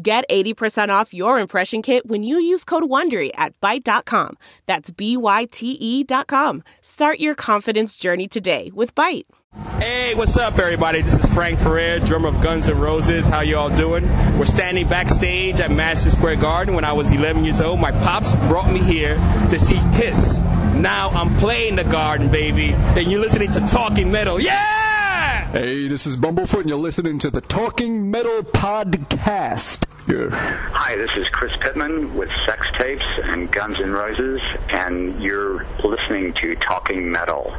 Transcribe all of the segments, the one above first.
Get 80% off your impression kit when you use code WONDERY at Byte.com. That's B-Y-T-E dot com. Start your confidence journey today with Byte. Hey, what's up, everybody? This is Frank Ferrer, drummer of Guns N' Roses. How you all doing? We're standing backstage at Madison Square Garden when I was 11 years old. My pops brought me here to see Kiss. Now I'm playing the garden, baby, and you're listening to Talking Metal. Yeah! Hey, this is Bumblefoot, and you're listening to the Talking Metal Podcast. Yeah. Hi, this is Chris Pitman with Sex Tapes and Guns N' Roses, and you're listening to Talking Metal.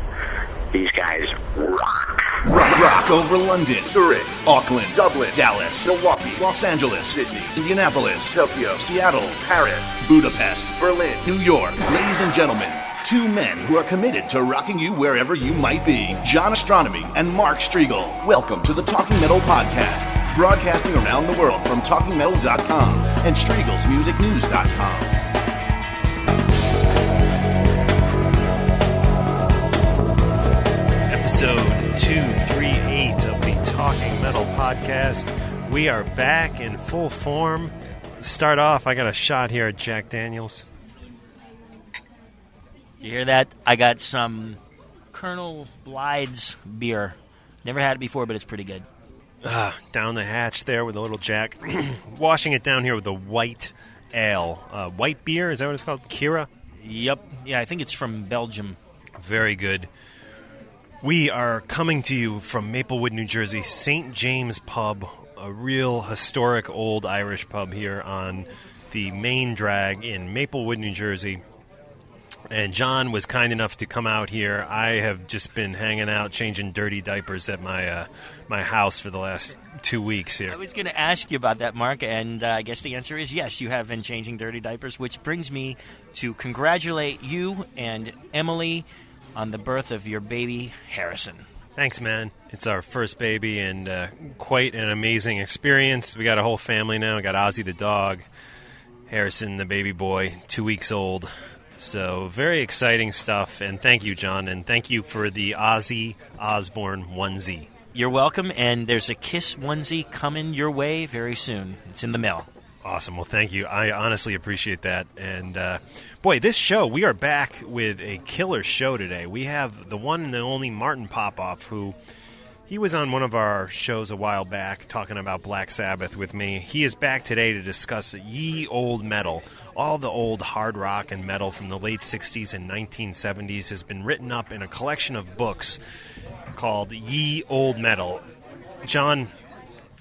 These guys rock. Rock, rock over London, Zurich, Auckland, Dublin, Dallas, Milwaukee, Los Angeles, Sydney, Indianapolis, Tokyo, Seattle, Paris, Budapest, Berlin, New York. Ladies and gentlemen, two men who are committed to rocking you wherever you might be. John Ostronomy and Mark Strigl. Welcome to the Talking Metal Podcast, broadcasting around the world from TalkingMetal.com and StriegelsMusicNews.com. episode 238 of the Talking Metal Podcast. We are back in full form. Start off, I got a shot here at Jack Daniels. You hear that? I got some Colonel Blythe's beer. Never had it before, but it's pretty good. Ah, down the hatch there with a little Jack. Washing it down here with a white ale. Uh, white beer, is that what it's called? Kira? Yep. Yeah, I think it's from Belgium. Very good. We are coming to you from Maplewood, New Jersey, St. James Pub, a real historic old Irish pub here on the main drag in Maplewood, New Jersey. And John was kind enough to come out here. I have just been hanging out, changing dirty diapers at my uh, my house for the last two weeks here. I was going to ask you about that, Mark, and uh, I guess the answer is yes, you have been changing dirty diapers, which brings me to congratulate you and Emily on the birth of your baby, Harrison. Thanks, man. It's our first baby and uh, quite an amazing experience. We got a whole family now. We got Ozzy the dog, Harrison the baby boy, two weeks old. So very exciting stuff. And thank you, John, and thank you for the Ozzy Osbourne onesie. You're welcome, and there's a Kiss onesie coming your way very soon. It's in the mail. Awesome. Well, thank you. I honestly appreciate that. And uh, boy, this show, we are back with a killer show today. We have the one and the only Martin Popoff, who he was on one of our shows a while back talking about Black Sabbath with me. He is back today to discuss ye old metal. All the old hard rock and metal from the late 60s and 1970s has been written up in a collection of books called Ye Old Metal. John,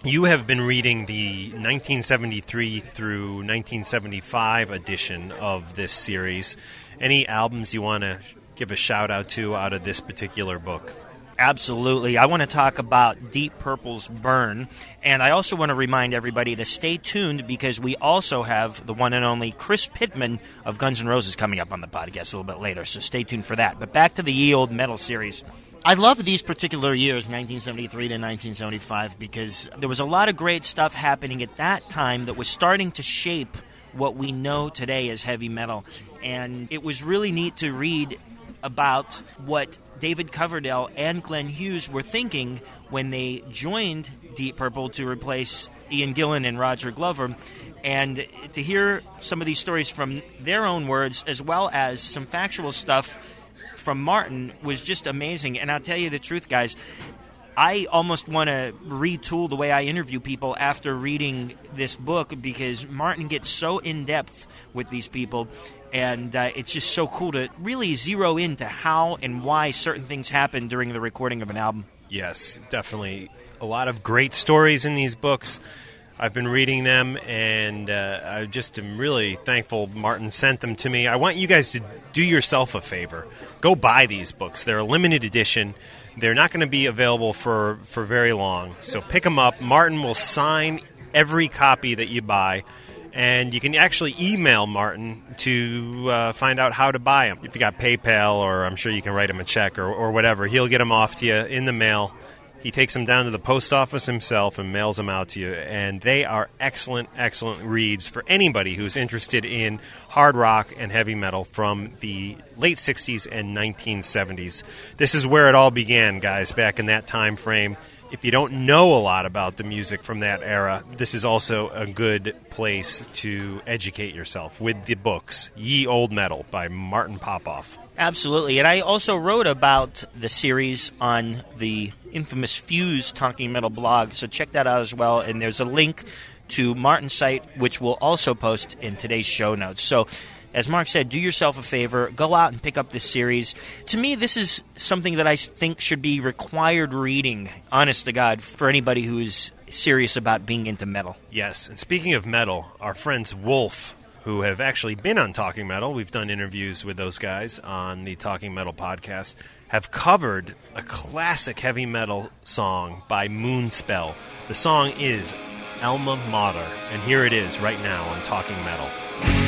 you have been reading the 1973 through 1975 edition of this series. Any albums you want to give a shout out to out of this particular book? Absolutely. I want to talk about Deep Purple's Burn. And I also want to remind everybody to stay tuned because we also have the one and only Chris Pitman of Guns N' Roses coming up on the podcast a little bit later. So stay tuned for that. But back to the Ye Old Metal series. I love these particular years, 1973 to 1975, because there was a lot of great stuff happening at that time that was starting to shape what we know today as heavy metal. And it was really neat to read about what David Coverdale and Glenn Hughes were thinking when they joined Deep Purple to replace Ian Gillan and Roger Glover. And to hear some of these stories from their own words, as well as some factual stuff from Martin, was just amazing. And I'll tell you the truth, guys. I almost want to retool the way I interview people after reading this book because Martin gets so in depth with these people, and uh, it's just so cool to really zero into how and why certain things happen during the recording of an album. Yes, definitely. A lot of great stories in these books. I've been reading them, and uh, I just am really thankful Martin sent them to me. I want you guys to do yourself a favor. Go buy these books. They're a limited edition. They're not going to be available for, for very long. So pick them up. Martin will sign every copy that you buy. And you can actually email Martin to uh, find out how to buy them. If you got PayPal, or I'm sure you can write him a check or, or whatever, he'll get them off to you in the mail. He takes them down to the post office himself and mails them out to you. And they are excellent, excellent reads for anybody who's interested in hard rock and heavy metal from the late 60s and 1970s. This is where it all began, guys, back in that time frame. If you don't know a lot about the music from that era, this is also a good place to educate yourself with the books Ye Old Metal by Martin Popoff. Absolutely. And I also wrote about the series on the infamous Fuse Talking Metal blog, so check that out as well. And there's a link to Martin's site, which we'll also post in today's show notes. So, as Mark said, do yourself a favor, go out and pick up this series. To me, this is something that I think should be required reading, honest to God, for anybody who is serious about being into metal. Yes, and speaking of metal, our friends Wolf who have actually been on Talking Metal. We've done interviews with those guys on the Talking Metal podcast. Have covered a classic heavy metal song by Moonspell. The song is Alma Mater, and here it is right now on Talking Metal.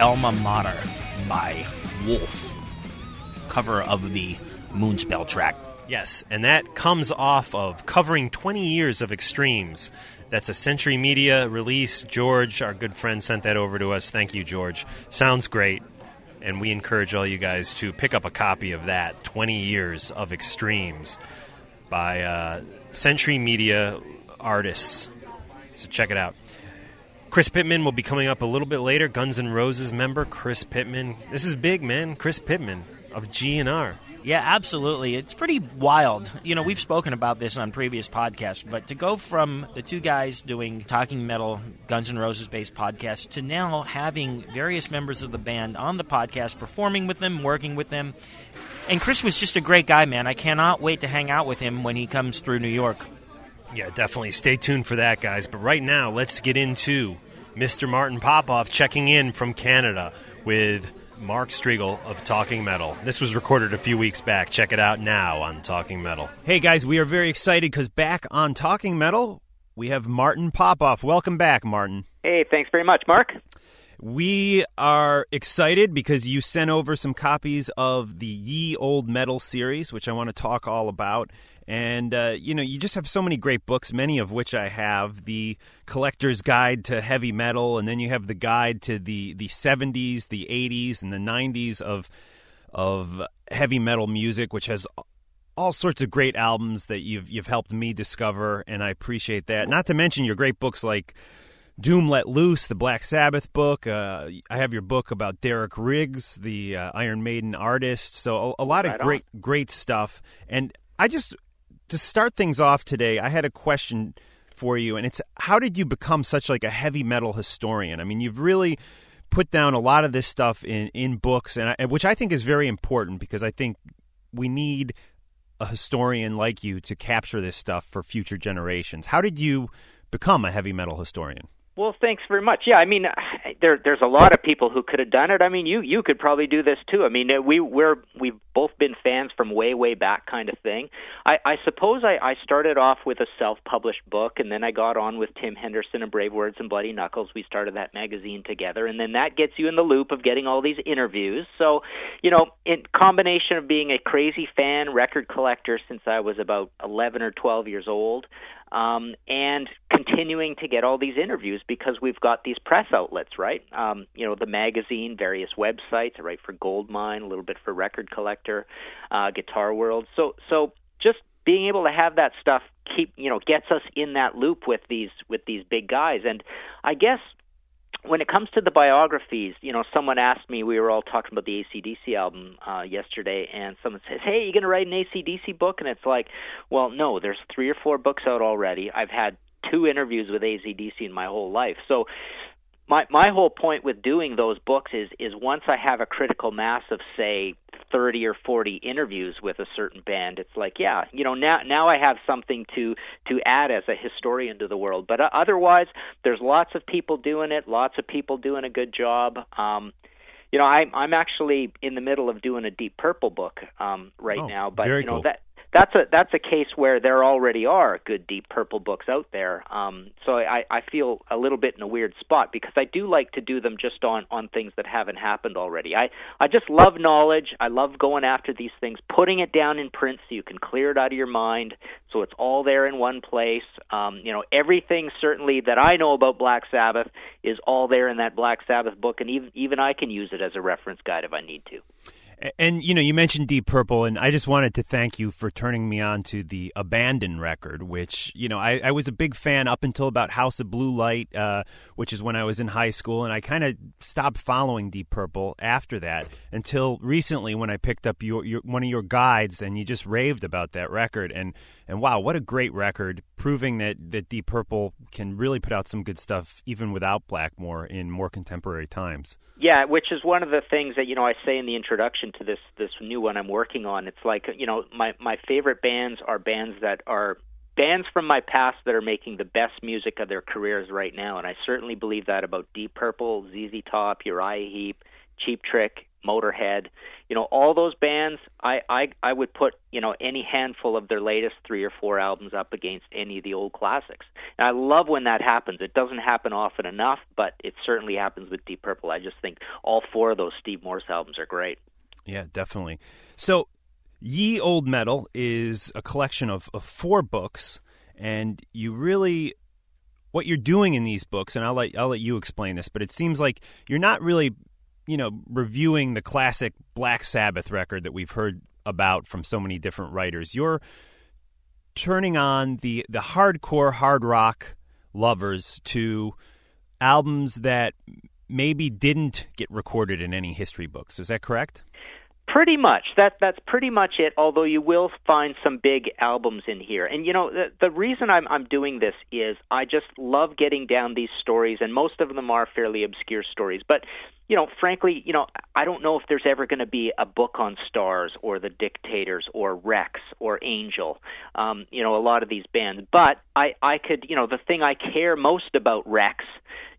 Alma Mater by Wolf, cover of the Moonspell track. Yes, and that comes off of covering 20 years of extremes. That's a Century Media release. George, our good friend, sent that over to us. Thank you, George. Sounds great. And we encourage all you guys to pick up a copy of that 20 Years of Extremes by uh, Century Media artists. So check it out. Chris Pitman will be coming up a little bit later. Guns N' Roses member Chris Pitman. This is big, man. Chris Pitman of GNR. Yeah, absolutely. It's pretty wild. You know, we've spoken about this on previous podcasts, but to go from the two guys doing Talking Metal, Guns N' Roses based podcast, to now having various members of the band on the podcast, performing with them, working with them. And Chris was just a great guy, man. I cannot wait to hang out with him when he comes through New York. Yeah, definitely. Stay tuned for that, guys. But right now, let's get into Mr. Martin Popoff checking in from Canada with Mark Strigl of Talking Metal. This was recorded a few weeks back. Check it out now on Talking Metal. Hey guys, we are very excited because back on Talking Metal, we have Martin Popoff. Welcome back, Martin. Hey, thanks very much, Mark. We are excited because you sent over some copies of the Ye Old Metal series, which I want to talk all about. And, uh, you know, you just have so many great books, many of which I have. The Collector's Guide to Heavy Metal, and then you have the guide to the, the 70s, the 80s, and the 90s of, of heavy metal music, which has all sorts of great albums that you've, you've helped me discover, and I appreciate that. Not to mention your great books like Doom Let Loose, the Black Sabbath book. Uh, I have your book about Derek Riggs, the uh, Iron Maiden artist. So a, a lot of Right great, great stuff. And I just to start things off today, I had a question for you, and it's how did you become such like a heavy metal historian? I mean, you've really put down a lot of this stuff in in books, and I, which I think is very important because I think we need a historian like you to capture this stuff for future generations. How did you become a heavy metal historian? Well, thanks very much. Yeah, I mean, there there's a lot of people who could have done it. I mean, you you could probably do this too. I mean, uh, we we're we've both been fans from way way back, kind of thing. I I suppose I I started off with a self-published book, and then I got on with Tim Henderson and Brave Words and Bloody Knuckles. We started that magazine together, and then that gets you in the loop of getting all these interviews. So, you know, in combination of being a crazy fan, record collector since I was about 11 or 12 years old um, and continuing to get all these interviews because we've got these press outlets, right? Um, you know, the magazine, various websites. I write for Goldmine, a little bit for Record Collector, uh, Guitar World. So, so just being able to have that stuff keep you know gets us in that loop with these with these big guys, and I guess when it comes to the biographies, you know, someone asked me, we were all talking about the ACDC album uh, yesterday, and someone says, Hey, you going to write an ACDC book? And it's like, well, no, there's three or four books out already. I've had two interviews with ACDC in my whole life. So my my whole point with doing those books is is once I have a critical mass of say 30 or 40 interviews with a certain band it's like yeah you know now now I have something to to add as a historian to the world but uh, otherwise there's lots of people doing it lots of people doing a good job um you know I I'm actually in the middle of doing a Deep Purple book um right Oh, now but you know cool. that that's a that's a case where there already are good deep purple books out there. Um, so I, I feel a little bit in a weird spot because I do like to do them just on on things that haven't happened already. I I just love knowledge. I love going after these things, putting it down in print so you can clear it out of your mind, so it's all there in one place. Um, you know, everything certainly that I know about Black Sabbath is all there in that Black Sabbath book, and even even I can use it as a reference guide if I need to. And you know, you mentioned Deep Purple, and I just wanted to thank you for turning me on to the Abandon record, which you know I, I was a big fan up until about House of Blue Light, uh, which is when I was in high school, and I kind of stopped following Deep Purple after that until recently when I picked up your, your one of your guides, and you just raved about that record, and and wow, what a great record, proving that that Deep Purple can really put out some good stuff even without Blackmore in more contemporary times. Yeah, which is one of the things that you know I say in the introduction to this this new one I'm working on. It's like you know my my favorite bands are bands that are bands from my past that are making the best music of their careers right now, and I certainly believe that about Deep Purple, ZZ Top, Uriah Heep, Cheap Trick, Motorhead. You know, all those bands, I I I would put you know any handful of their latest three or four albums up against any of the old classics. And I love when that happens. It doesn't happen often enough, but it certainly happens with Deep Purple. I just think all four of those Steve Morse albums are great. Yeah, definitely. So, Ye Old Metal is a collection of, of four books, and you really what you're doing in these books, and I'll let I'll let you explain this, but it seems like you're not really, you know, reviewing the classic Black Sabbath record that we've heard about from so many different writers. You're turning on the the hardcore hard rock lovers to albums that maybe didn't get recorded in any history books. Is that correct? Pretty much. That that's pretty much it. Although you will find some big albums in here, and you know the the reason I'm I'm doing this is I just love getting down these stories, and most of them are fairly obscure stories. But you know, frankly, you know, I don't know if there's ever going to be a book on Stars or the Dictators or Rex or Angel. Um, you know, a lot of these bands, but I I could, you know, the thing I care most about Rex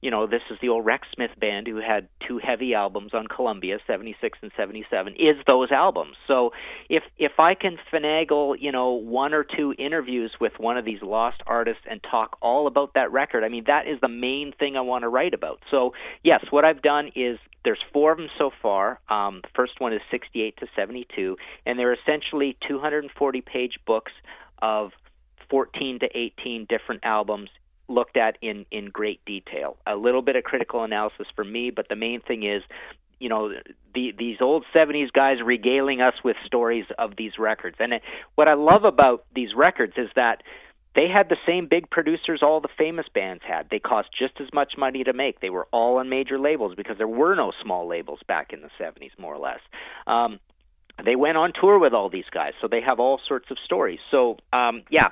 you know, this is the old Rex Smith band who had two heavy albums on Columbia, 76 and 77, is those albums. So if if I can finagle, you know, one or two interviews with one of these lost artists and talk all about that record, I mean, that is the main thing I want to write about. So, yes, what I've done is there's four of them so far. Um, the first one is 68 to 72, and they're essentially 240 page books of 14 to 18 different albums looked at in in great detail. A little bit of critical analysis for me, but the main thing is you know the, these old 70s guys regaling us with stories of these records. And it, what I love about these records is that they had the same big producers all the famous bands had. They cost just as much money to make. They were all on major labels because there were no small labels back in the 70s, more or less. Um, they went on tour with all these guys, so they have all sorts of stories. So, um, yeah,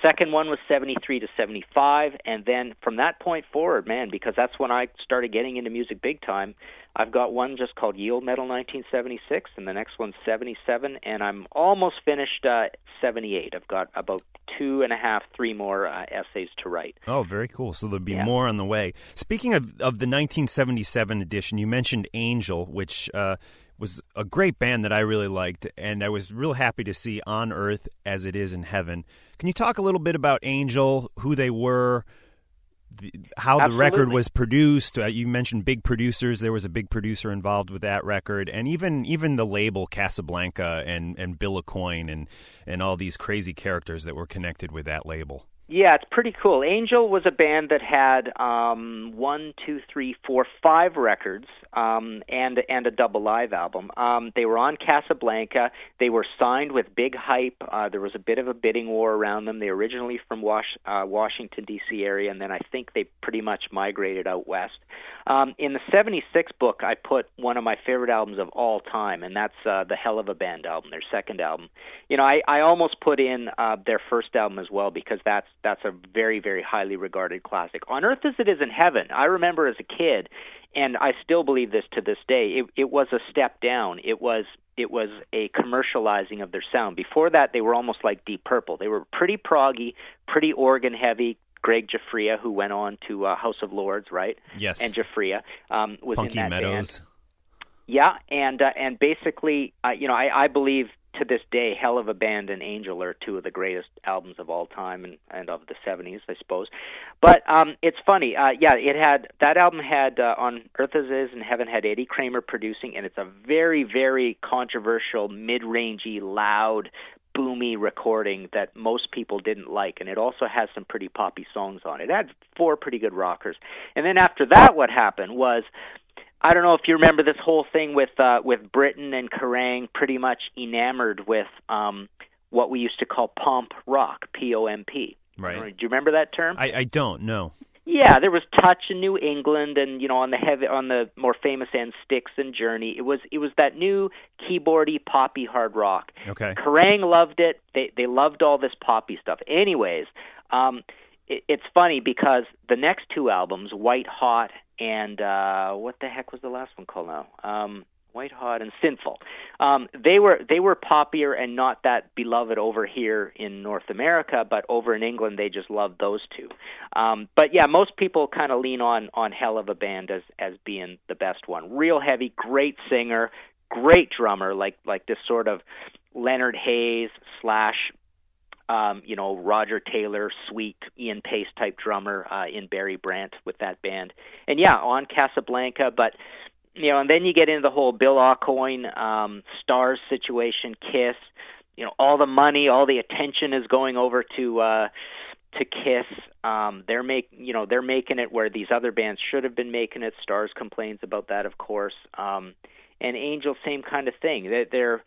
second one was 73 to 75, and then from that point forward, man, because that's when I started getting into music big time. I've got one just called Ye Old Metal 1976, and the next one's 77, and I'm almost finished uh, 78. I've got about two and a half, three more uh, essays to write. Oh, very cool. So there'll be Yeah. more on the way. Speaking of, of the 1977 edition, you mentioned Angel, which uh, was a great band that I really liked, and I was real happy to see on Earth as it is in heaven. Can you talk a little bit about Angel, who they were, the, how the record was produced? Uh, you mentioned big producers. There was a big producer involved with that record, and even even the label Casablanca and and Bill Aucoin and and all these crazy characters that were connected with that label. Yeah, it's pretty cool. Angel was a band that had um, one, two, three, four, five records um, and and a double live album. Um, they were on Casablanca. They were signed with big hype. Uh, there was a bit of a bidding war around them. They originally from Wash, uh, Washington D.C. area, and then I think they pretty much migrated out west. Um, in the '76 book, I put one of my favorite albums of all time, and that's uh, the Hell of a Band album, their second album. You know, I, I almost put in uh, their first album as well because that's that's a very very highly regarded classic. On Earth as It Is in Heaven, I remember as a kid, and I still believe this to this day. It, it was a step down. It was it was a commercializing of their sound. Before that, they were almost like Deep Purple. They were pretty proggy, pretty organ heavy. Greg Giuffria, who went on to uh, House of Lords, right? Yes. And Giuffria um, was Funky in that Meadows. band. Yeah, and uh, and basically, uh, you know, I, I believe to this day, Hell of a Band and Angel are two of the greatest albums of all time and, and of the '70s, I suppose. But um, it's funny, uh, yeah, it had that album had uh, on Earth as Is and Heaven had Eddie Kramer producing, and it's a very, very controversial, mid-rangey, loud, boomy recording that most people didn't like, and it also has some pretty poppy songs on it. It had four pretty good rockers, and then after that, what happened was I don't know if you remember this whole thing with uh, with Britain and Kerrang pretty much enamored with um, what we used to call pomp rock, P O M P. Right. Do you remember that term? I, I don't know. Yeah, there was Touch in New England, and you know on the heavy on the more famous end, Styx and Journey. It was it was that new keyboardy poppy hard rock. Okay. Kerrang loved it. They they loved all this poppy stuff. Anyways, um, it, it's funny because the next two albums, White Hot and uh, what the heck was the last one called now? Um, White Hot and Sinful. Um, they were they were poppier and not that beloved over here in North America, but over in England they just loved those two. Um, but yeah, most people kind of lean on on Hell of a Band as as being the best one. Real heavy, great singer, great drummer, like like this sort of Leonard Haze slash um, you know, Roger Taylor, sweet Ian Pace type drummer uh, in Barry Brandt with that band. And yeah, on Casablanca, but you know, and then you get into the whole Bill Aucoin um, stars situation, Kiss. You know, all the money, all the attention is going over to uh, to Kiss. Um, they're make you know they're making it where these other bands should have been making it. Stars complains about that, of course. Um, and Angel, same kind of thing. They, they're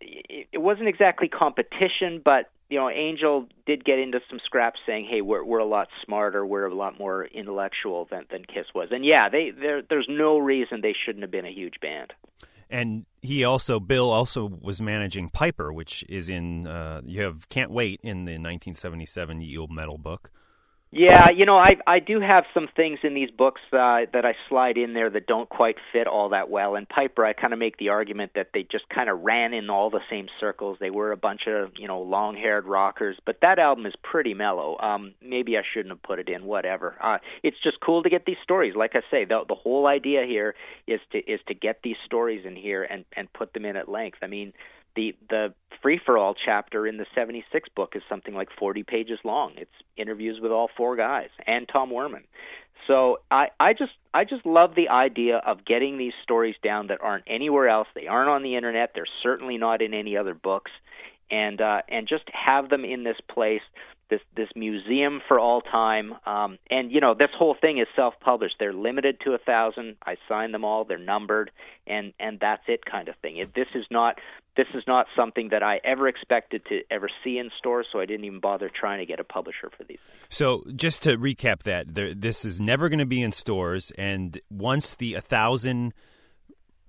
it wasn't exactly competition, but you know, Angel did get into some scraps saying, "Hey, we're we're a lot smarter, we're a lot more intellectual than than Kiss was." And yeah, they there there's no reason they shouldn't have been a huge band. And he also, Bill also was managing Piper, which is in, uh, you have Can't Wait in the 1977 Ye Olde Metal book. Yeah, you know, I I do have some things in these books uh, that I slide in there that don't quite fit all that well. And Piper, I kind of make the argument that they just kind of ran in all the same circles. They were a bunch of you know long-haired rockers, but that album is pretty mellow. Um, maybe I shouldn't have put it in. Whatever. Uh, it's just cool to get these stories. Like I say, the the whole idea here is to is to get these stories in here and and put them in at length. I mean the the free for all chapter in the 76 book is something like 40 pages long. It's interviews with all four guys and Tom Werman. So I I just I just love the idea of getting these stories down that aren't anywhere else. They aren't on the internet. They're certainly not in any other books. And uh, and just have them in this place this this museum for all time. Um, and you know, this whole thing is self-published. They're limited to a thousand. I signed them all. They're numbered, and and that's it, kind of thing. It, this is not this is not something that I ever expected to ever see in stores, so I didn't even bother trying to get a publisher for these. Things. So, just to recap that, there, this is never going to be in stores, and once the a thousand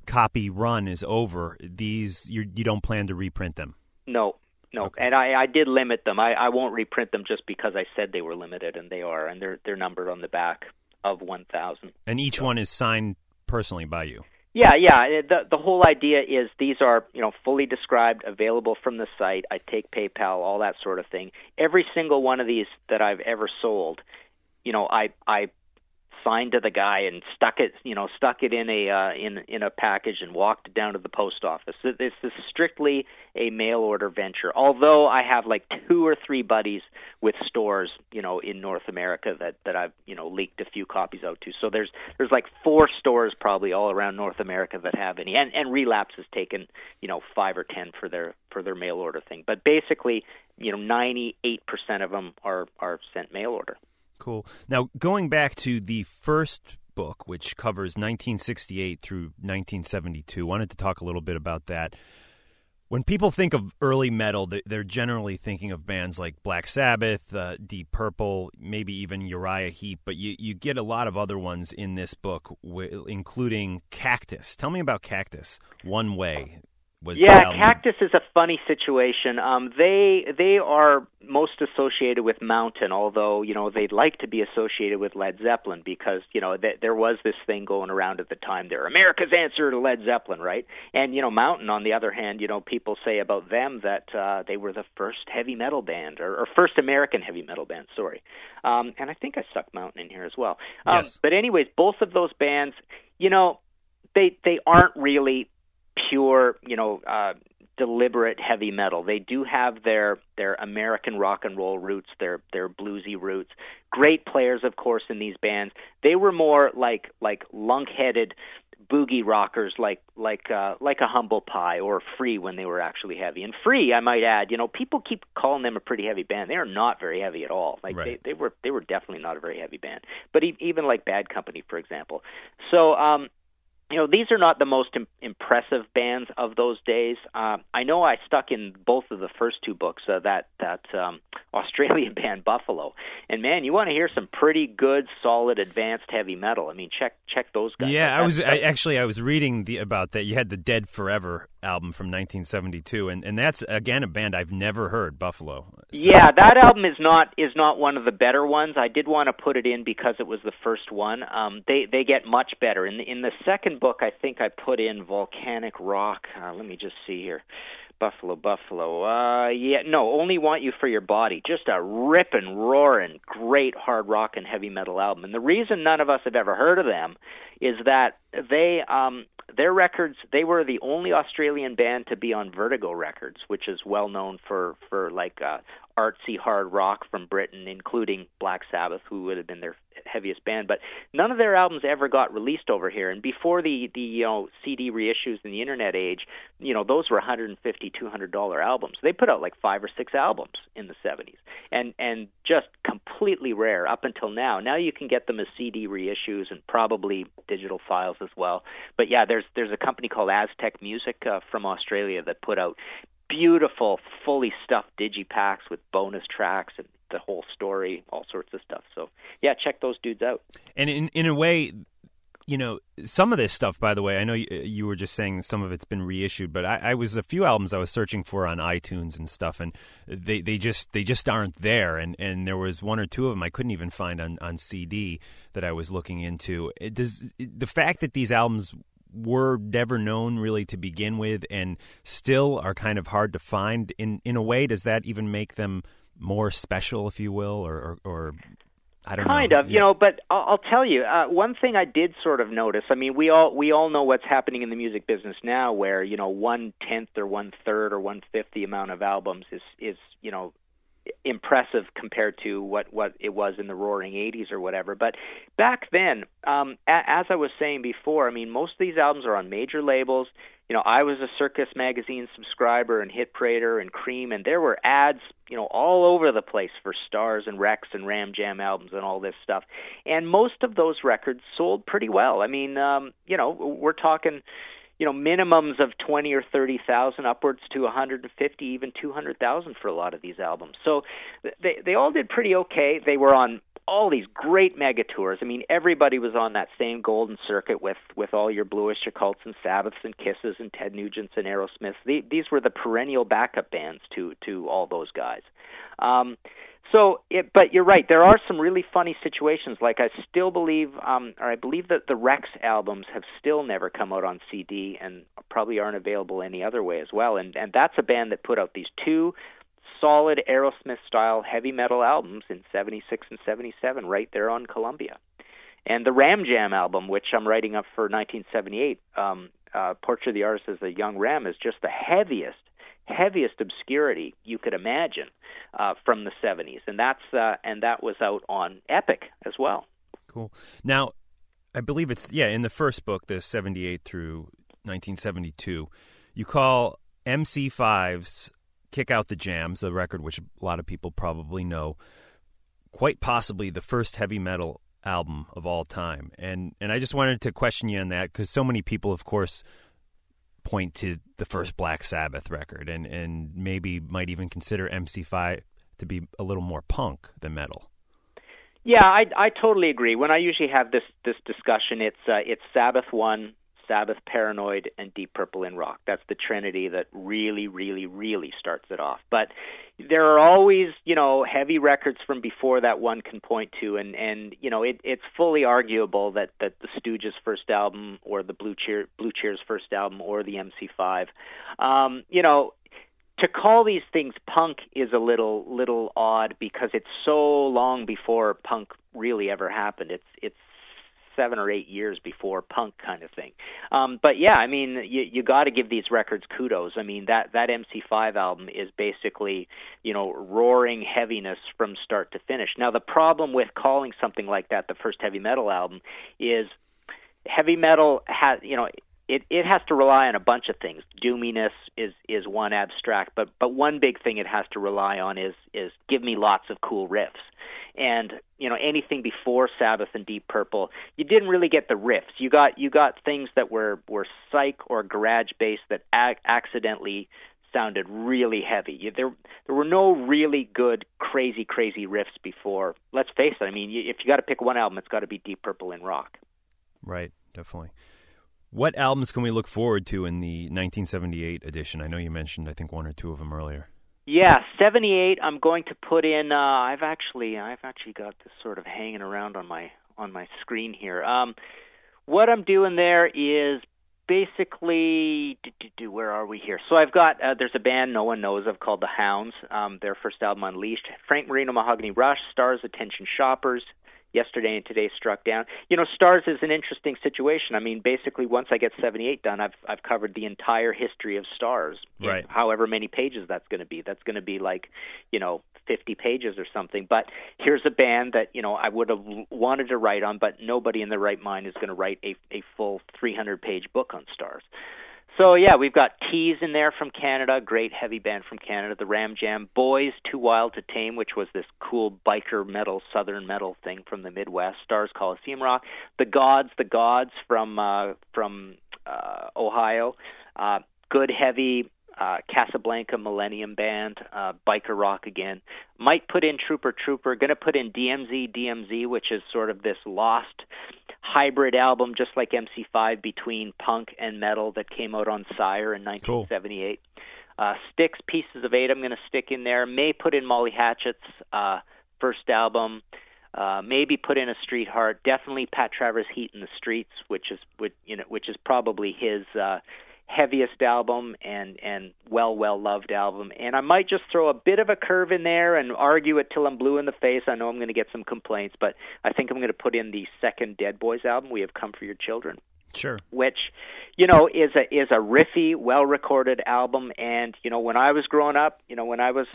copy run is over, these you you don't plan to reprint them. No, no, okay. and I, I did limit them. I, I won't reprint them just because I said they were limited, and they are, and they're they're numbered on the back of one thousand. And each so. one is signed personally by you. Yeah, yeah. Uh, the the whole idea is these are you know fully described, available from the site. I take PayPal, all that sort of thing. Every single one of these that I've ever sold, you know, I I signed to the guy and stuck it, you know, stuck it in a uh, in in a package and walked it down to the post office. This is strictly a mail order venture. Although I have like two or three buddies with stores, you know, in North America that that I've you know leaked a few copies out to. So there's there's like four stores probably all around North America that have any. And and Relapse has taken you know five or ten for their for their mail order thing. But basically, you know, 98% of them are are sent mail order. Cool. Now, going back to the first book, which covers 1968 through 1972, wanted to talk a little bit about that. When people think of early metal, they're generally thinking of bands like Black Sabbath, uh, Deep Purple, maybe even Uriah Heep, but you, you get a lot of other ones in this book, including Cactus. Tell me about Cactus, One Way was yeah cactus is a funny situation. Um they they are most associated with mountain although you know they'd like to be associated with led zeppelin because you know th- there was this thing going around at the time. There america's answer to led zeppelin right? And you know mountain on the other hand you know people say about them that uh they were the first heavy metal band or, or first american heavy metal band sorry. Um and i think i stuck mountain in here as well. Um yes. but anyways both of those bands you know they they aren't really pure, you know, uh, deliberate heavy metal. They do have their their American rock and roll roots, their their bluesy roots. Great players, of course, in these bands. They were more like like lunk-headed boogie rockers, like like uh, like a humble pie or Free when they were actually heavy. And Free, I might add, you know, people keep calling them a pretty heavy band. They are not very heavy at all. Like right. they they were they were definitely not a very heavy band. But even like Bad Company, for example. So um you know these are not the most Im- impressive bands of those days. Uh, I know I stuck in both of the first two books uh, that that um, Australian band Buffalo, and man, you want to hear some pretty good, solid, advanced heavy metal. I mean, check check those guys. Yeah, out. I was I, actually I was reading the, about that. You had the Dead Forever album from 1972, and and that's again a band I've never heard, Buffalo. So. Yeah, that album is not is not one of the better ones. I did want to put it in because it was the first one. Um, they they get much better in the, in the second book. I think I put in Volcanic Rock. Uh, let me just see here. Buffalo, Buffalo. Uh, yeah, no, only want you for your body. Just a ripping, roaring, great hard rock and heavy metal album. And the reason none of us have ever heard of them is that they um their records they were the only Australian band to be on Vertigo Records, which is well known for for like uh artsy hard rock from Britain, including Black Sabbath, who would have been their heaviest band. But none of their albums ever got released over here. And before the the you know CD reissues in the internet age, you know those were 150 200 dollar albums. They put out like five or six albums in the 70s, and and just completely rare up until now. Now you can get them as CD reissues and probably digital files as well. But yeah, there's there's a company called Aztec Music uh, from Australia that put out beautiful, fully stuffed digipacks with bonus tracks and the whole story, all sorts of stuff. So yeah, check those dudes out. And in in a way, you know, some of this stuff, by the way, I know you, you were just saying some of it's been reissued, but I, I, was a few albums I was searching for on iTunes and stuff, and they, they just they just aren't there. And, and there was one or two of them I couldn't even find on, on CD that I was looking into. It does the fact that these albums were never known really to begin with, and still are kind of hard to find in in a way, does that even make them more special, if you will, or or, or I don't know. kind know. of, you know, but I'll, I'll tell you uh, one thing I did sort of notice. I mean, we all we all know what's happening in the music business now, where you know one tenth or one third or one fifth the amount of albums is is you know impressive compared to what what it was in the roaring 80s or whatever. But back then um a- as i was saying before i mean most of these albums are on major labels. You know i was a circus magazine subscriber and hit parader and cream and there were ads you know all over the place for stars and rex and ram jam albums and all this stuff. And most of those records sold pretty well. I mean um you know we're talking you know minimums of 20 or 30,000 upwards to 150 even 200,000 for a lot of these albums. So they they all did pretty okay. They were on all these great mega tours. I mean everybody was on that same golden circuit with with all your Blue Oyster Cults and Sabbaths and Kisses and Ted Nugents and Aerosmiths. The, these were the perennial backup bands to to all those guys. Um so, it, but you're right. There are some really funny situations. Like I still believe, um, or I believe that the Rex albums have still never come out on CD, and probably aren't available any other way as well. And and that's a band that put out these two solid Aerosmith style heavy metal albums in '76 and '77, right there on Columbia. And the Ram Jam album, which I'm writing up for 1978, um, uh, Portrait of the Artist as a Young Ram, is just the heaviest heaviest obscurity you could imagine uh, from the 70s, and that's uh, and that was out on Epic as well. Cool. Now, I believe it's yeah in the first book, the 78 through 1972, you call MC5's "Kick Out the Jams," a record which a lot of people probably know, quite possibly the first heavy metal album of all time. And and I just wanted to question you on that because so many people, of course point to the first Black Sabbath record and, and maybe might even consider MC5 to be a little more punk than metal. Yeah, I I totally agree. When I usually have this this discussion, it's uh, it's Sabbath one, Sabbath, Paranoid, and Deep Purple in rock. That's the trinity that really, really, really starts it off. But there are always, you know, heavy records from before that one can point to, and and you know, it, it's fully arguable that that the Stooges' first album, or the Blue Cheer Blue Cheers' first album, or the MC5, um, you know, to call these things punk is a little little odd because it's so long before punk really ever happened. It's it's seven or eight years before punk kind of thing. Um, but yeah, I mean, you you got to give these records kudos. I mean that that MC5 album is basically you know roaring heaviness from start to finish. Now the problem with calling something like that the first heavy metal album is heavy metal has you know it it has to rely on a bunch of things. Doominess is is one abstract, but but one big thing it has to rely on is is give me lots of cool riffs. And you know anything before Sabbath and Deep Purple, you didn't really get the riffs. You got you got things that were were psych or garage based that ac- accidentally sounded really heavy. You, there there were no really good crazy crazy riffs before. Let's face it. I mean, you, if you got to pick one album, it's got to be Deep Purple in rock. Right, definitely. What albums can we look forward to in the 1978 edition? I know you mentioned, I think, one or two of them earlier. Yeah, 78. I'm going to put in. Uh, I've actually, I've actually got this sort of hanging around on my on my screen here. Um, what I'm doing there is basically, do, do, do, where are we here? So I've got. Uh, there's a band no one knows of called the Hounds. Um, their first album, Unleashed. Frank Marino, Mahogany Rush, Stars, Attention Shoppers, yesterday and today struck down. You know, Stars is an interesting situation. I mean, basically, once I get 78 done, I've I've covered the entire history of Stars. Right. However many pages that's going to be. That's going to be like, you know, 50 pages or something. But here's a band that you know I would have wanted to write on, but nobody in their right mind is going to write a a full 300 page book on Stars. So yeah, we've got Teaze in there from Canada, great heavy band from Canada. The Ram Jam, Boys Too Wild to Tame, which was this cool biker metal, southern metal thing from the Midwest. Stars Coliseum Rock, The Gods, The Gods from uh, from uh, Ohio. Uh, good heavy uh, Casablanca Millennium Band, uh, biker rock again. Might put in Trooper Trooper. Going to put in DMZ DMZ, which is sort of this lost hybrid album, just like MC5, between punk and metal that came out on Sire in 1978. Cool. Uh, Styx, Pieces of Eight, I'm going to stick in there. May put in Molly Hatchet's uh, first album. Uh, maybe put in a Street Heart. Definitely Pat Travers' Heat in the Streets, which is which, you know which is probably his uh, heaviest album and and well well loved album. And I might just throw a bit of a curve in there and argue it till I'm blue in the face. I know I'm going to get some complaints, but I think I'm going to put in the second Dead Boys album. We have come for your children. Sure. Which, you know, is a is a riffy, well recorded album. And you know, when I was growing up, you know, when I was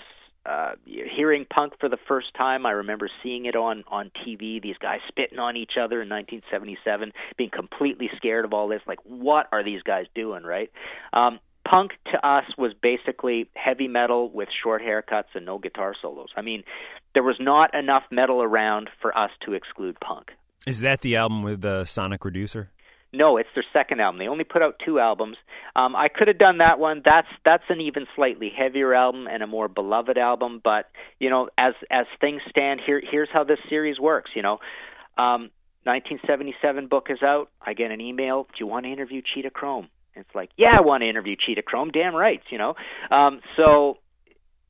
uh, hearing punk for the first time. I remember seeing it on on TV. These guys spitting on each other in 1977, being completely scared of all this. Like, what are these guys doing? Right? Um, punk to us was basically heavy metal with short haircuts and no guitar solos. I mean, there was not enough metal around for us to exclude punk. Is that the album with the Sonic Reducer? No, it's their second album. They only put out two albums. Um, I could have done that one. That's that's an even slightly heavier album and a more beloved album. But you know, as as things stand, here here's how this series works. You know, um, 1977 book is out. I get an email. Do you want to interview Cheetah Chrome? It's like, yeah, I want to interview Cheetah Chrome. Damn right, you know. Um, so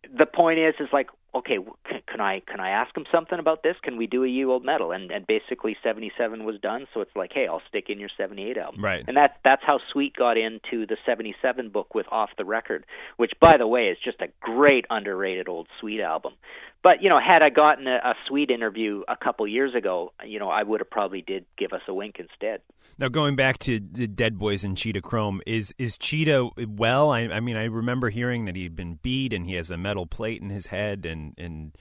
the point is, is like, okay, can, can I can I ask him something about this? Can we do a old metal? And and basically 77 was done, so it's like, hey, I'll stick in your 78 album. Right. And that that's how Sweet got into the 77 book with Off the Record, which by the way is just a great underrated old Sweet album. But you know, had I gotten a, a Sweet interview a couple years ago, you know, I would have probably did give us a wink instead. Now going back to the Dead Boys and Cheetah Chrome, is is Cheetah well? I, I mean, I remember hearing that he'd been beat and he has a metal plate in his head, and and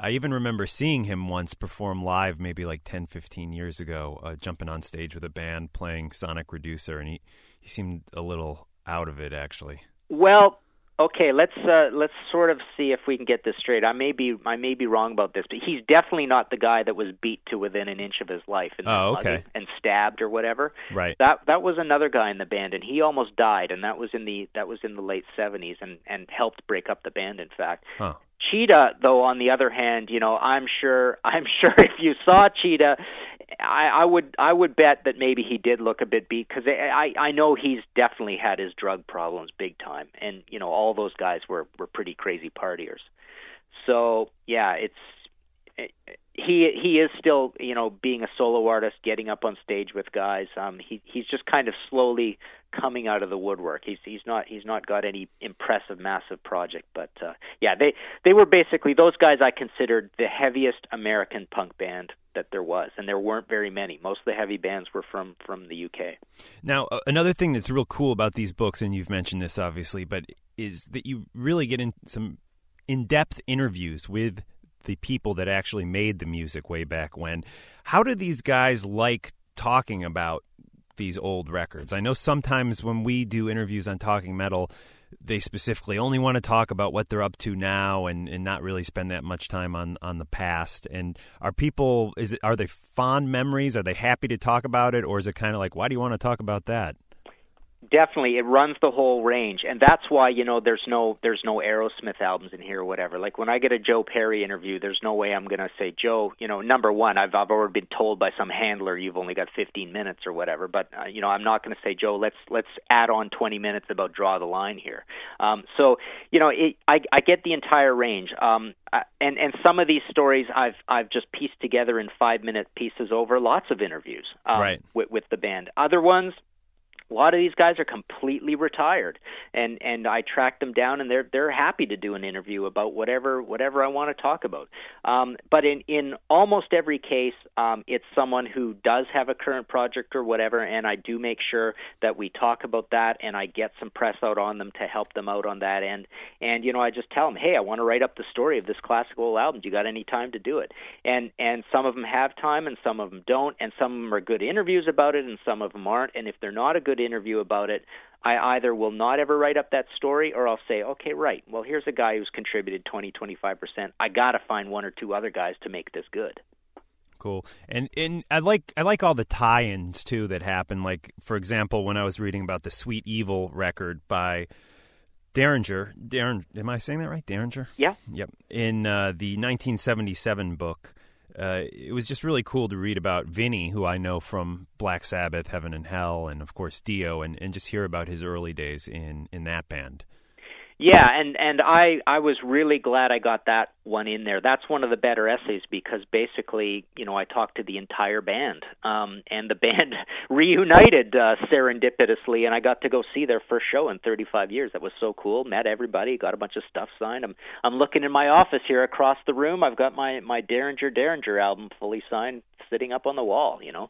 I even remember seeing him once perform live, maybe like 10, 15 years ago, uh, jumping on stage with a band playing Sonic Reducer, and he he seemed a little out of it actually. Well, okay, let's uh, let's sort of see if we can get this straight. I may be I may be wrong about this, but he's definitely not the guy that was beat to within an inch of his life and, oh, okay. and stabbed or whatever. Right. That that was another guy in the band, and he almost died, and that was in the that was in the late seventies, and and helped break up the band. In fact. Huh. Cheetah, though, on the other hand, you know, I'm sure, I'm sure if you saw Cheetah, I, I would, I would bet that maybe he did look a bit beat because I, I know he's definitely had his drug problems big time, and you know, all those guys were were pretty crazy partiers. So yeah, it's he he is still you know being a solo artist, getting up on stage with guys. Um, he he's just kind of slowly coming out of the woodwork. He's he's not he's not got any impressive massive project, but uh, yeah, they they were basically those guys I considered the heaviest American punk band that there was, and there weren't very many. Most of the heavy bands were from from the UK. Now, uh, another thing that's real cool about these books, and you've mentioned this obviously, but is that you really get in some in-depth interviews with the people that actually made the music way back when. How do these guys like talking about these old records? I know sometimes when we do interviews on Talking Metal, they specifically only want to talk about what they're up to now and, and not really spend that much time on, on the past. And are people is it are they fond memories? Are they happy to talk about it, or is it kind of like why do you want to talk about that? Definitely it runs the whole range and that's why you know there's no there's no aerosmith albums in here or whatever like when i get a joe perry interview there's no way i'm going to say joe you know number one i've i've already been told by some handler you've only got 15 minutes or whatever but uh, you know i'm not going to say joe let's let's add on 20 minutes about draw the line here um so you know it, i i get the entire range um uh, and and some of these stories I've I've just pieced together in five minute pieces over lots of interviews um, right. with with the band. Other ones a lot of these guys are completely retired and and I track them down and they're they're happy to do an interview about whatever whatever I want to talk about. Um, but in in almost every case um, it's someone who does have a current project or whatever and I do make sure that we talk about that and I get some press out on them to help them out on that end. And you know I just tell them hey I want to write up the story of this classical album. Do you got any time to do it? And and some of them have time and some of them don't and some of them are good interviews about it and some of them aren't. And if they're not a good good interview about it, I either will not ever write up that story or I'll say, okay, right. Well, here's a guy who's contributed 20, 25%. I got to find one or two other guys to make this good. Cool. And and I like I like all the tie-ins too that happen like for example when I was reading about the Sweet Evil record by Derringer, Darren, am I saying that right? Derringer? Yeah. Yep. In uh, the 1977 book, uh, it was just really cool to read about Vinny, who I know from Black Sabbath, Heaven and Hell, and of course Dio, and, and just hear about his early days in, in that band. Yeah, and and I I was really glad I got that one in there. That's one of the better essays because basically, you know, I talked to the entire band, um, and the band reunited uh, serendipitously, and I got to go see their first show in 35 years. That was so cool. Met everybody, got a bunch of stuff signed. I'm I'm looking in my office here across the room. I've got my my Derringer Derringer album fully signed, sitting up on the wall. You know,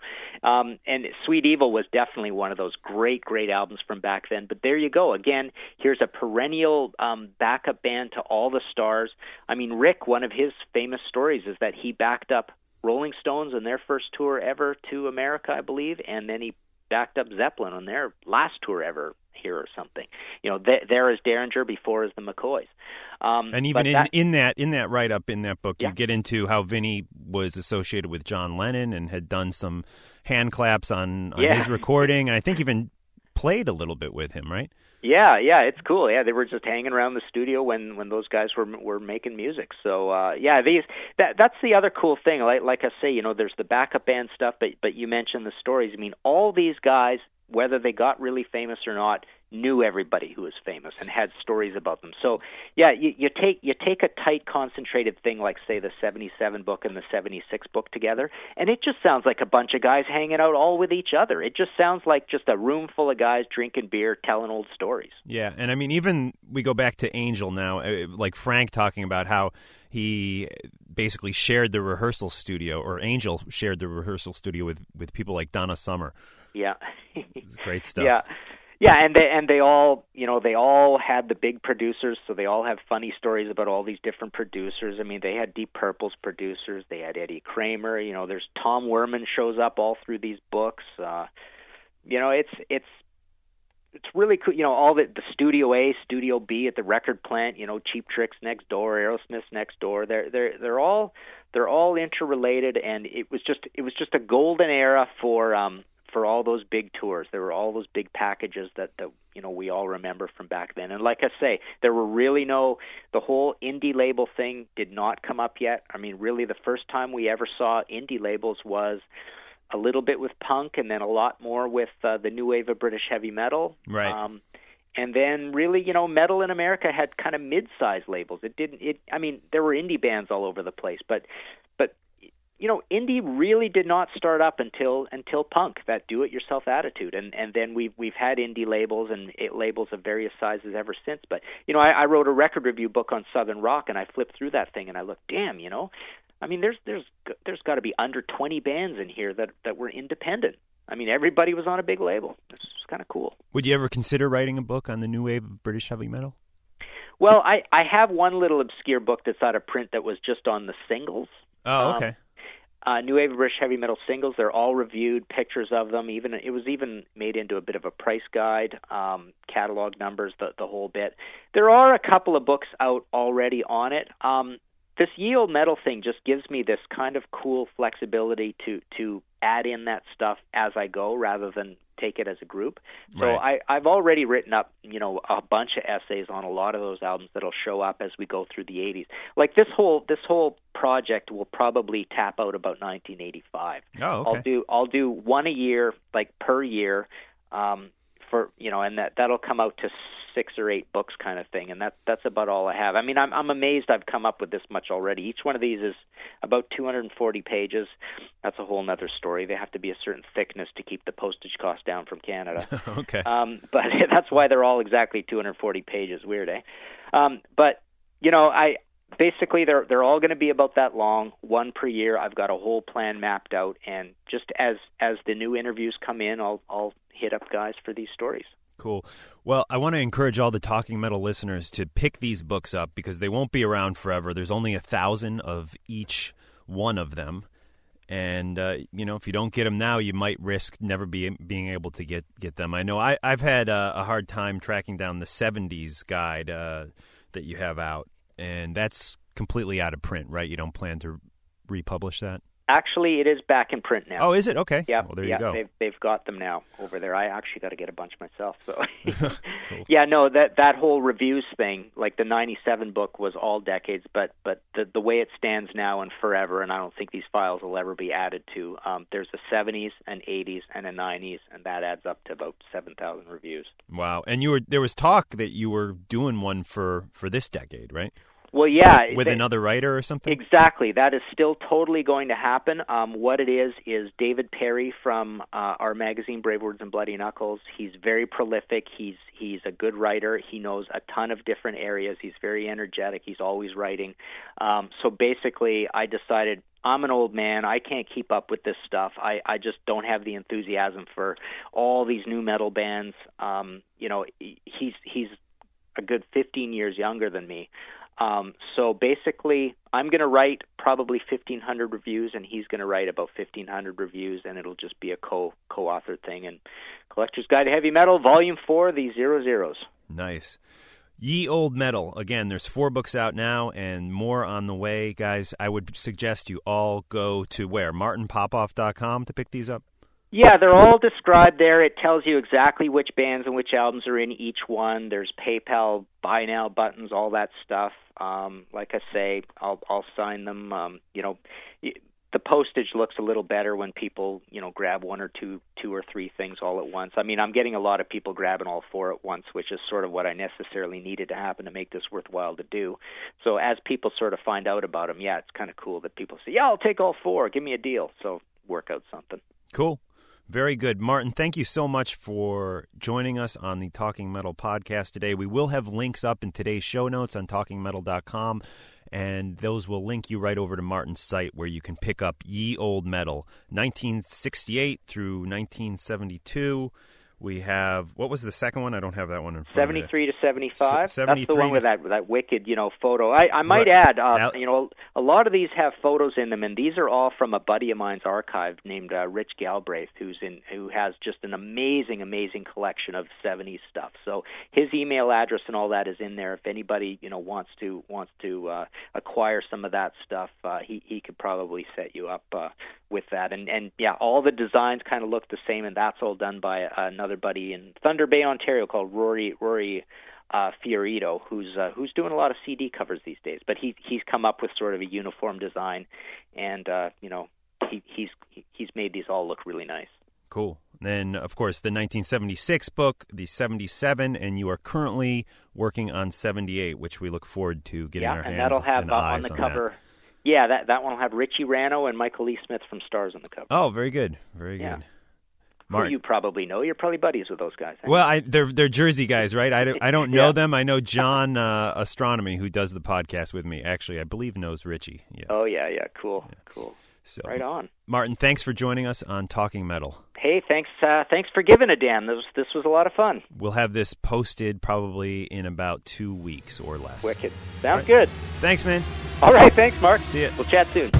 um, and Sweet Evil was definitely one of those great great albums from back then. But there you go. Again, here's a perennial um, backup band to all the stars. I mean, Rick, one of his famous stories is that he backed up Rolling Stones on their first tour ever to America, I believe, and then he backed up Zeppelin on their last tour ever here or something. You know, th- there is Derringer before is the McCoys. Um, and even in that, in that in that write up in that book, yeah. you get into how Vinny was associated with John Lennon and had done some hand claps on, on yeah. his recording. I think even played a little bit with him, right? Yeah, yeah, it's cool. Yeah, they were just hanging around the studio when when those guys were were making music. So uh yeah, these that that's the other cool thing. Like like I say, you know, there's the backup band stuff, but but you mentioned the stories. I mean, all these guys whether they got really famous or not, knew everybody who was famous and had stories about them. So, yeah, you, you take you take a tight, concentrated thing like say the '77 book and the '76 book together, and it just sounds like a bunch of guys hanging out all with each other. It just sounds like just a room full of guys drinking beer, telling old stories. Yeah, and I mean, even we go back to Angel now, uh, like Frank talking about how he basically shared the rehearsal studio, or Angel shared the rehearsal studio with with people like Donna Summer. Yeah, great stuff. Yeah, yeah, and they and they all, you know, they all had the big producers, so they all have funny stories about all these different producers. I mean, they had Deep Purple's producers, they had Eddie Kramer. You know, there's Tom Werman shows up all through these books. Uh, you know, it's it's it's really cool. You know, all the the Studio A, Studio B at the record plant. You know, Cheap Tricks next door, Aerosmith next door. They're they're they're all they're all interrelated, and it was just it was just a golden era for um for all those big tours. There were all those big packages that that you know we all remember from back then. And like I say, there were really no the whole indie label thing did not come up yet. I mean, really, the first time we ever saw indie labels was a little bit with punk, and then a lot more with uh, the new wave of British heavy metal. Right. Um, and then really, you know, metal in America had kind of mid-sized labels. It didn't. It. I mean, there were indie bands all over the place, but but you know, indie really did not start up until until punk, that do-it-yourself attitude, and and then we've we've had indie labels and it, labels of various sizes ever since. But you know, I, I wrote a record review book on Southern rock, and I flipped through that thing, and I looked, damn, you know, I mean, there's there's there's got to be under 20 bands in here that that were independent. I mean, everybody was on a big label. It's kind of cool. Would you ever consider writing a book on the new wave of British heavy metal? Well, I I have one little obscure book that's out of print that was just on the singles. Oh, okay. Um, uh, New Wave of British Heavy Metal singles. They're all reviewed, pictures of them. Even it was even made into a bit of a price guide, um, catalog numbers, the the whole bit. There are a couple of books out already on it. Um, this Ye Old Metal thing just gives me this kind of cool flexibility to to add in that stuff as I go rather than take it as a group. So Right. I I've already written up, you know, a bunch of essays on a lot of those albums that'll show up as we go through the 80s. Like this whole this whole project will probably tap out about 1985. Oh, okay. I'll do I'll do one a year like per year um for, you know, and that that'll come out to six or eight books kind of thing and that that's about all I have. I mean I'm I'm amazed I've come up with this much already. Each one of these is about 240 pages. That's a whole nother story. They have to be a certain thickness to keep the postage cost down from Canada. okay. Um, but that's why they're all exactly 240 pages. Weird, eh? Um, but you know, I basically they're they're all going to be about that long, one per year. I've got a whole plan mapped out, and just as as the new interviews come in, I'll I'll hit up guys for these stories. Cool. Well, I want to encourage all the Talking Metal listeners to pick these books up because they won't be around forever. There's only a thousand of each one of them, and uh, you know if you don't get them now, you might risk never be, being able to get get them. I know I, I've had uh, a hard time tracking down the '70s guide uh, that you have out, and that's completely out of print, right? You don't plan to republish that. Actually, it is back in print now. Oh, is it? Okay. Yeah. Well, there you go. They've they've got them now over there. I actually got to get a bunch myself. So, yeah, no, that that whole reviews thing, like the '97 book, was all decades, but but the the way it stands now and forever, and I don't think these files will ever be added to. Um, there's a '70s, and '80s, and a '90s, and that adds up to about 7,000 reviews. Wow. And you were there was talk that you were doing one for for this decade, right? Well, yeah, With they- another writer or something? Exactly. That is still totally going to happen. Um, what it is is David Perri from uh, our magazine Brave Words and Bloody Knuckles. He's very prolific. He's he's a good writer. He knows a ton of different areas. He's very energetic. He's always writing. Um, so basically, I decided I'm an old man. I can't keep up with this stuff. I I just don't have the enthusiasm for all these new metal bands. Um, you know, he's he's a good 15 years younger than me. Um, so basically, I'm going to write probably 1,500 reviews, and he's going to write about 1,500 reviews, and it'll just be a co co-authored thing. And Collector's Guide to Heavy Metal, Volume Four, the Zero Zeros. Nice. Ye Old Metal. Again, there's four books out now and more on the way. Guys, I would suggest you all go to where? martinpopoff.com to pick these up? Yeah, they're all described there. It tells you exactly which bands and which albums are in each one. There's PayPal buy now buttons, all that stuff. Um, like I say, I'll I'll sign them. Um, you know, the postage looks a little better when people you know grab one or two two or three things all at once. I mean, I'm getting a lot of people grabbing all four at once, which is sort of what I necessarily needed to happen to make this worthwhile to do. So as people sort of find out about them, yeah, it's kind of cool that people say, "Yeah, I'll take all four. Give me a deal." So work out something. Cool. Very good. Martin, thank you so much for joining us on the Talking Metal podcast today. We will have links up in today's show notes on talkingmetal.com, and those will link you right over to Martin's site where you can pick up Ye Old Metal, 1968 through 1972. We have, what was the second one? I don't have that one in front of me. 73 to 75. S- That's the one with that that wicked, you know, photo. I I might Right. add, uh, Al- you know, a lot of these have photos in them, and these are all from a buddy of mine's archive named uh, Rich Galbraith, who's in who has just an amazing, amazing collection of 70s stuff. So his email address and all that is in there. If anybody, you know, wants to wants to uh, acquire some of that stuff, uh, he he could probably set you up uh, with that. And and yeah, all the designs kind of look the same, and that's all done by uh, another buddy in Thunder Bay, Ontario, called Rory Rory uh, Fiorito, who's uh, who's doing a lot of CD covers these days. But he he's come up with sort of a uniform design, and uh, you know he he's he's made these all look really nice. Cool. Then, of course, the 1976 book, the 77, and you are currently working on 78, which we look forward to getting yeah, our hands and that'll have and uh, eyes on the that. cover. Yeah, that that one will have Richie Ranno and Michael Lee Smith from Starz on the cover. Oh, very good, very Yeah. good. Martin. you probably know. You're probably buddies with those guys. Well, I, they're they're Jersey guys, right? I don't, I don't know Yeah. them. I know John uh, Ostronomy, who does the podcast with me. Actually, I believe knows Richie. Yeah. Oh yeah, yeah, cool, cool. So, Right on. Martin, thanks for joining us on Talking Metal. Hey, thanks, uh, thanks for giving a damn. This was, this was a lot of fun. We'll have this posted probably in about two weeks or less. Wicked. Sounds Right. good. Thanks, man. All right, thanks, Mark. See you. We'll chat soon.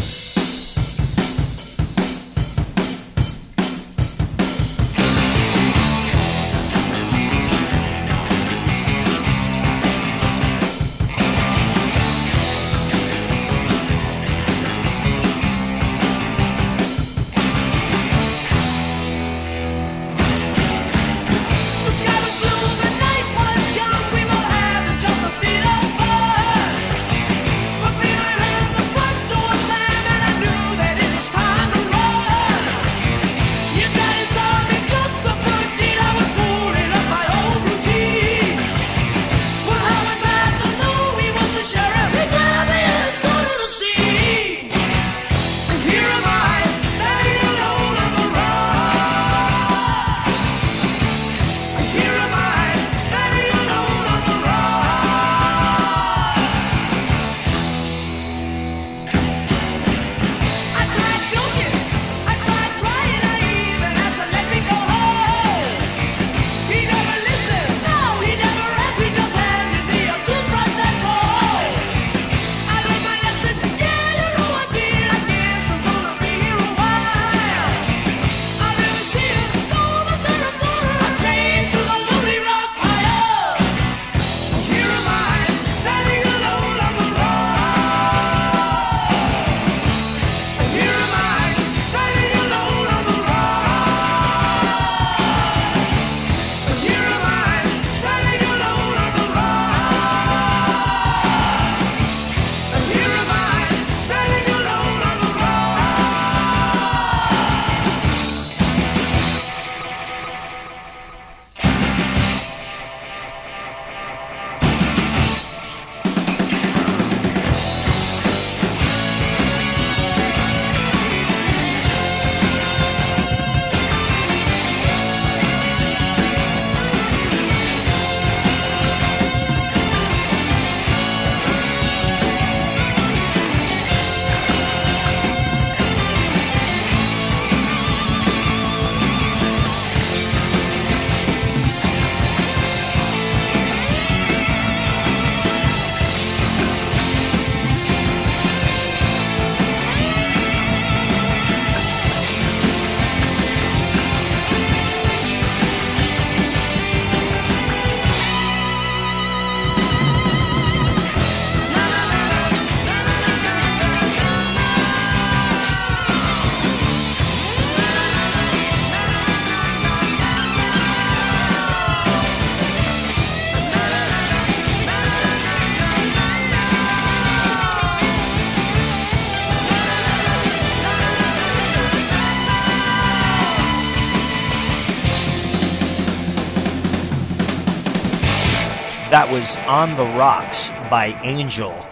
Was On the Rocks by Angel,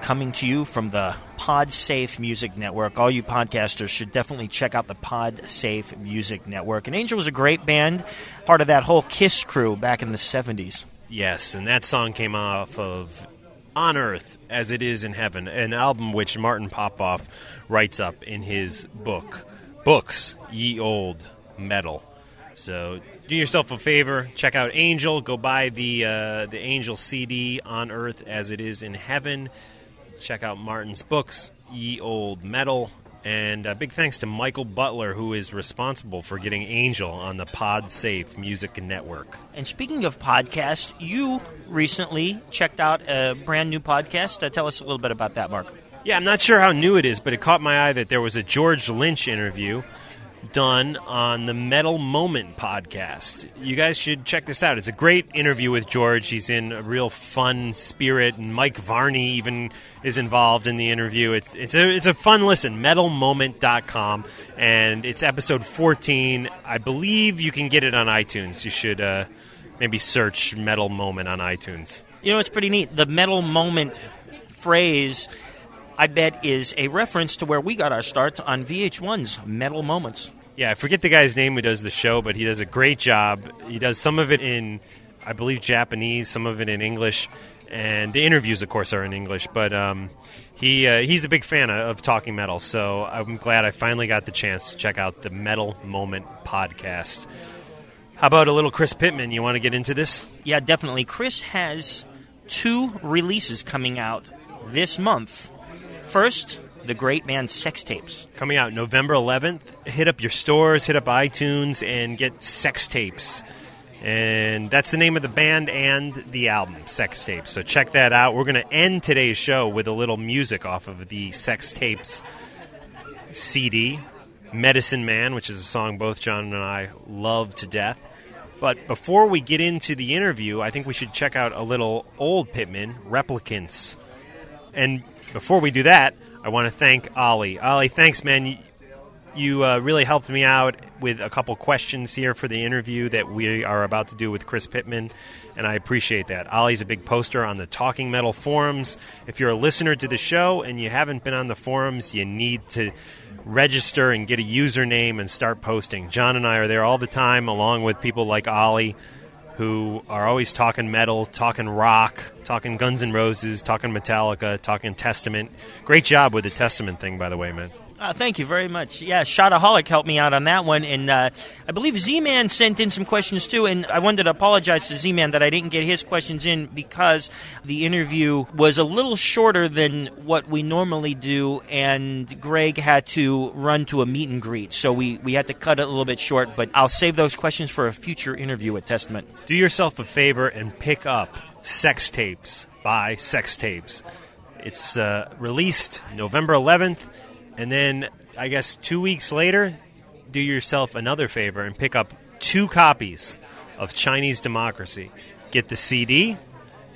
coming to you from the PodSafe Music Network. All you podcasters should definitely check out the PodSafe Music Network. And Angel was a great band, part of that whole Kiss crew back in the 70s. Yes, and that song came off of On Earth as It Is in Heaven, an album which Martin Popoff writes up in his book, Books, Ye Old Metal. So do yourself a favor, check out Angel, go buy the uh, the Angel CD on Earth as it is in heaven. Check out Martin's books, Ye Old Metal, and a big thanks to Michael Butler, who is responsible for getting Angel on the Pod Safe Music Network. And speaking of podcast, you recently checked out a brand new podcast. Uh, tell us a little bit about that, Mark. Yeah, I'm not sure how new it is, but it caught my eye that there was a George Lynch interview done on the Metal Moment podcast. You guys should check this out. It's a great interview with George. He's in a real fun spirit, and Mike Varney even is involved in the interview. It's it's a it's a fun listen. MetalMoment.com, and it's episode 14. I believe you can get it on iTunes. You should uh, maybe search Metal Moment on iTunes. You know, it's pretty neat. The Metal Moment phrase I bet is a reference to where we got our start on VH1's Metal Moments. Yeah, I forget the guy's name who does the show, but he does a great job. He does some of it in, I believe, Japanese, some of it in English, and the interviews, of course, are in English. But um, he uh, he's a big fan of talking metal, so I'm glad I finally got the chance to check out the Metal Moment podcast. How about a little Chris Pitman? You want to get into this? Yeah, definitely. Chris has two releases coming out this month First, the great band Sex Tapes. Coming out November 11th. Hit up your stores, hit up iTunes, and get Sex Tapes. And that's the name of the band and the album, Sex Tapes. So check that out. We're going to end today's show with a little music off of the Sex Tapes CD, Medicine Man, which is a song both John and I love to death. But before we get into the interview, I think we should check out a little old Pitman, Replicants. And before we do that, I want to thank Ollie. Ollie, thanks, man. You, uh, really helped me out with a couple questions here for the interview that we are about to do with Chris Pitman, and I appreciate that. Ollie's a big poster on the Talking Metal forums. If you're a listener to the show and you haven't been on the forums, you need to register and get a username and start posting. John and I are there all the time, along with people like Ollie who are always talking metal, talking rock, talking Guns N' Roses, talking Metallica, talking Testament. Great job with the Testament thing, by the way, man. Uh, thank you very much. Yeah, Shotaholic helped me out on that one, and uh, I believe Z-Man sent in some questions too. And I wanted to apologize to Z-Man that I didn't get his questions in because the interview was a little shorter than what we normally do, and Greg had to run to a meet and greet, so we we had to cut it a little bit short. But I'll save those questions for a future interview at Testament. Do yourself a favor and pick up Sex Tapes by Sex Tapes. It's uh, released November 11th. And then I guess two weeks later, do yourself another favor and pick up two copies of Chinese Democracy. Get the CD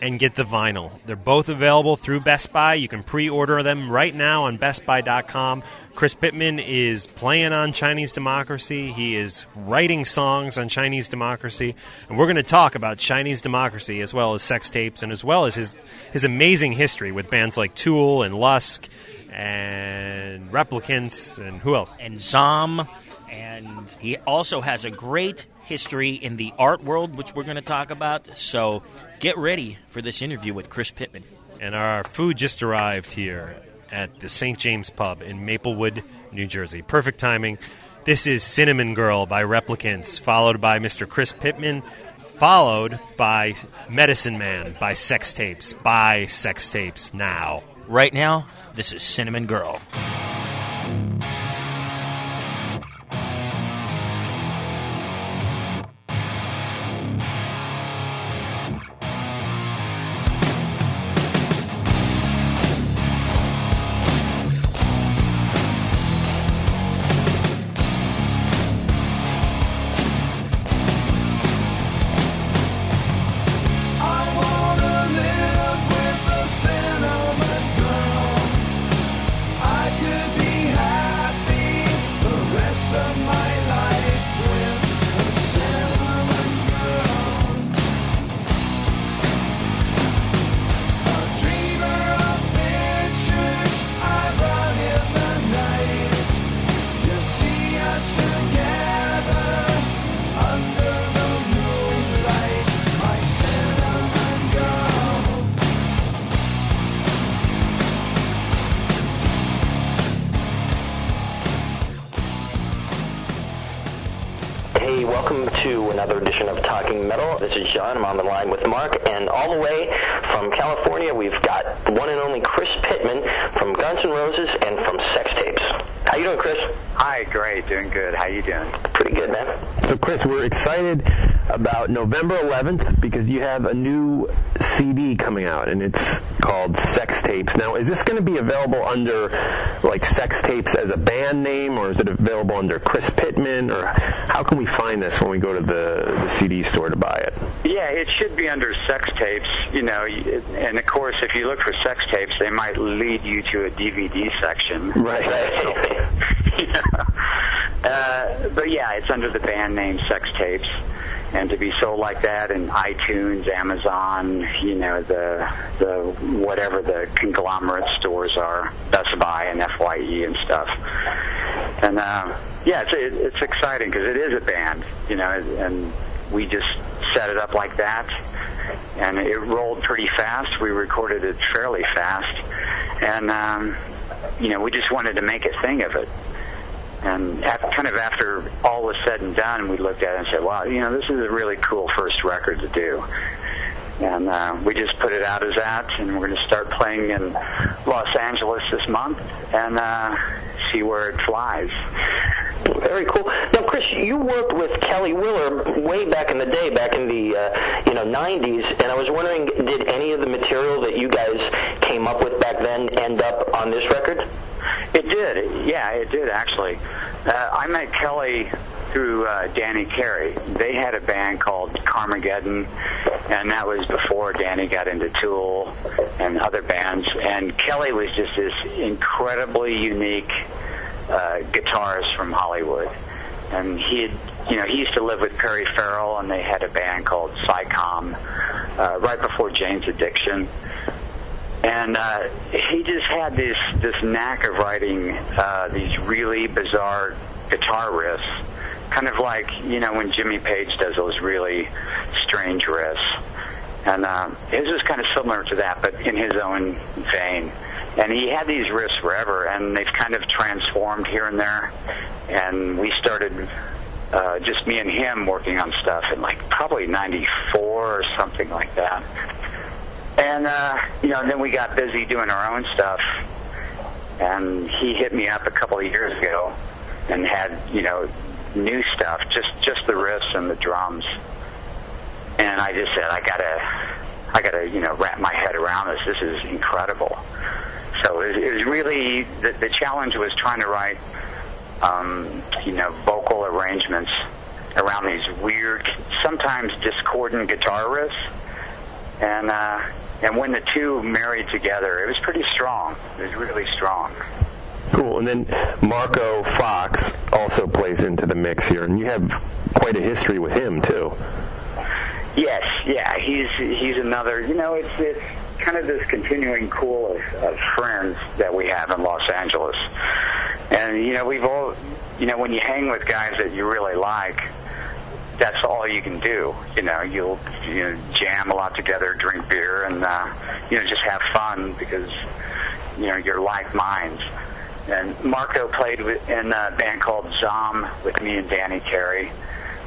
and get the vinyl. They're both available through Best Buy. You can pre order them right now on BestBuy.com. Chris Pitman is playing on Chinese Democracy. He is writing songs on Chinese Democracy. And we're going to talk about Chinese Democracy as well as sex tapes and as well as his, his amazing history with bands like Tool and Lusk and Replicants and who else? And Zom. And he also has a great history in the art world, which we're going to talk about. So get ready for this interview with Chris Pitman. And our food just arrived here at the St. James Pub in Maplewood, New Jersey. Perfect timing. This is Cinnamon Girl by Replicants, followed by Mr. Chris Pitman, followed by Medicine Man by Sex Tapes. By Sex Tapes now. Right now, this is Cinnamon Girl. November 11th because you have a new CD coming out, and it's called Sex Tapes. Now, is this going to be available under like Sex Tapes as a band name, or is it available under Chris Pitman, or how can we find this when we go to the, the CD store to buy it? Yeah, it should be under sex tapes, you know, and of course, if you look for sex tapes, they might lead you to a DVD section. Right. uh, but yeah, it's under the band name Sex Tapes. And to be sold like that in iTunes, Amazon, you know, the the whatever the conglomerate stores are, Best Buy and Fye and stuff. And uh, yeah, it's it's exciting because it is a band, you know, and we just set it up like that, and it rolled pretty fast. We recorded it fairly fast, and um, you know, we just wanted to make a thing of it. And after, kind of after all was said and done, we looked at it and said, "Wow, you know, this is a really cool first record to do." And uh, we just put it out as that, and we're going to start playing in Los Angeles this month and uh, see where it flies. Very cool. Now, Chris, you worked with Kelly Wheeler way back in the day, back in the uh, you know '90s, and I was wondering, did any of the material that you guys came up with back then end up on this record? It did. Yeah, it did actually. Uh, I met Kelly through uh, Danny Carey. They had a band called Carmageddon, and that was before Danny got into Tool and other bands. And Kelly was just this incredibly unique uh, guitarist from Hollywood. And he had, you know, he used to live with Perry Farrell, and they had a band called Psi Com uh, right before Jane's Addiction and uh, he just had this this knack of writing uh, these really bizarre guitar riffs, kind of like you know when Jimmy Page does those really strange riffs, and uh, his was kind of similar to that, but in his own vein. And he had these riffs forever, and they've kind of transformed here and there. And we started uh, just me and him working on stuff in like probably '94 or something like that. And, uh, you know, then we got busy doing our own stuff. And he hit me up a couple of years ago and had, you know, new stuff, just, just the riffs and the drums. And I just said, I gotta, I gotta, you know, wrap my head around this. This is incredible. So it, it was really, the, the challenge was trying to write, um, you know, vocal arrangements around these weird, sometimes discordant guitar riffs. And, uh, and when the two married together, it was pretty strong. It was really strong. Cool. And then Marco Fox also plays into the mix here, and you have quite a history with him too. Yes, yeah, he's he's another. You know, it's it's kind of this continuing pool of, of friends that we have in Los Angeles, and you know, we've all, you know, when you hang with guys that you really like, that's all you can do. You know, you'll you know, jam a lot together, drink beer, and uh, you know just have fun because you know you're like minds. And Marco played in a band called Zom with me and Danny Carey,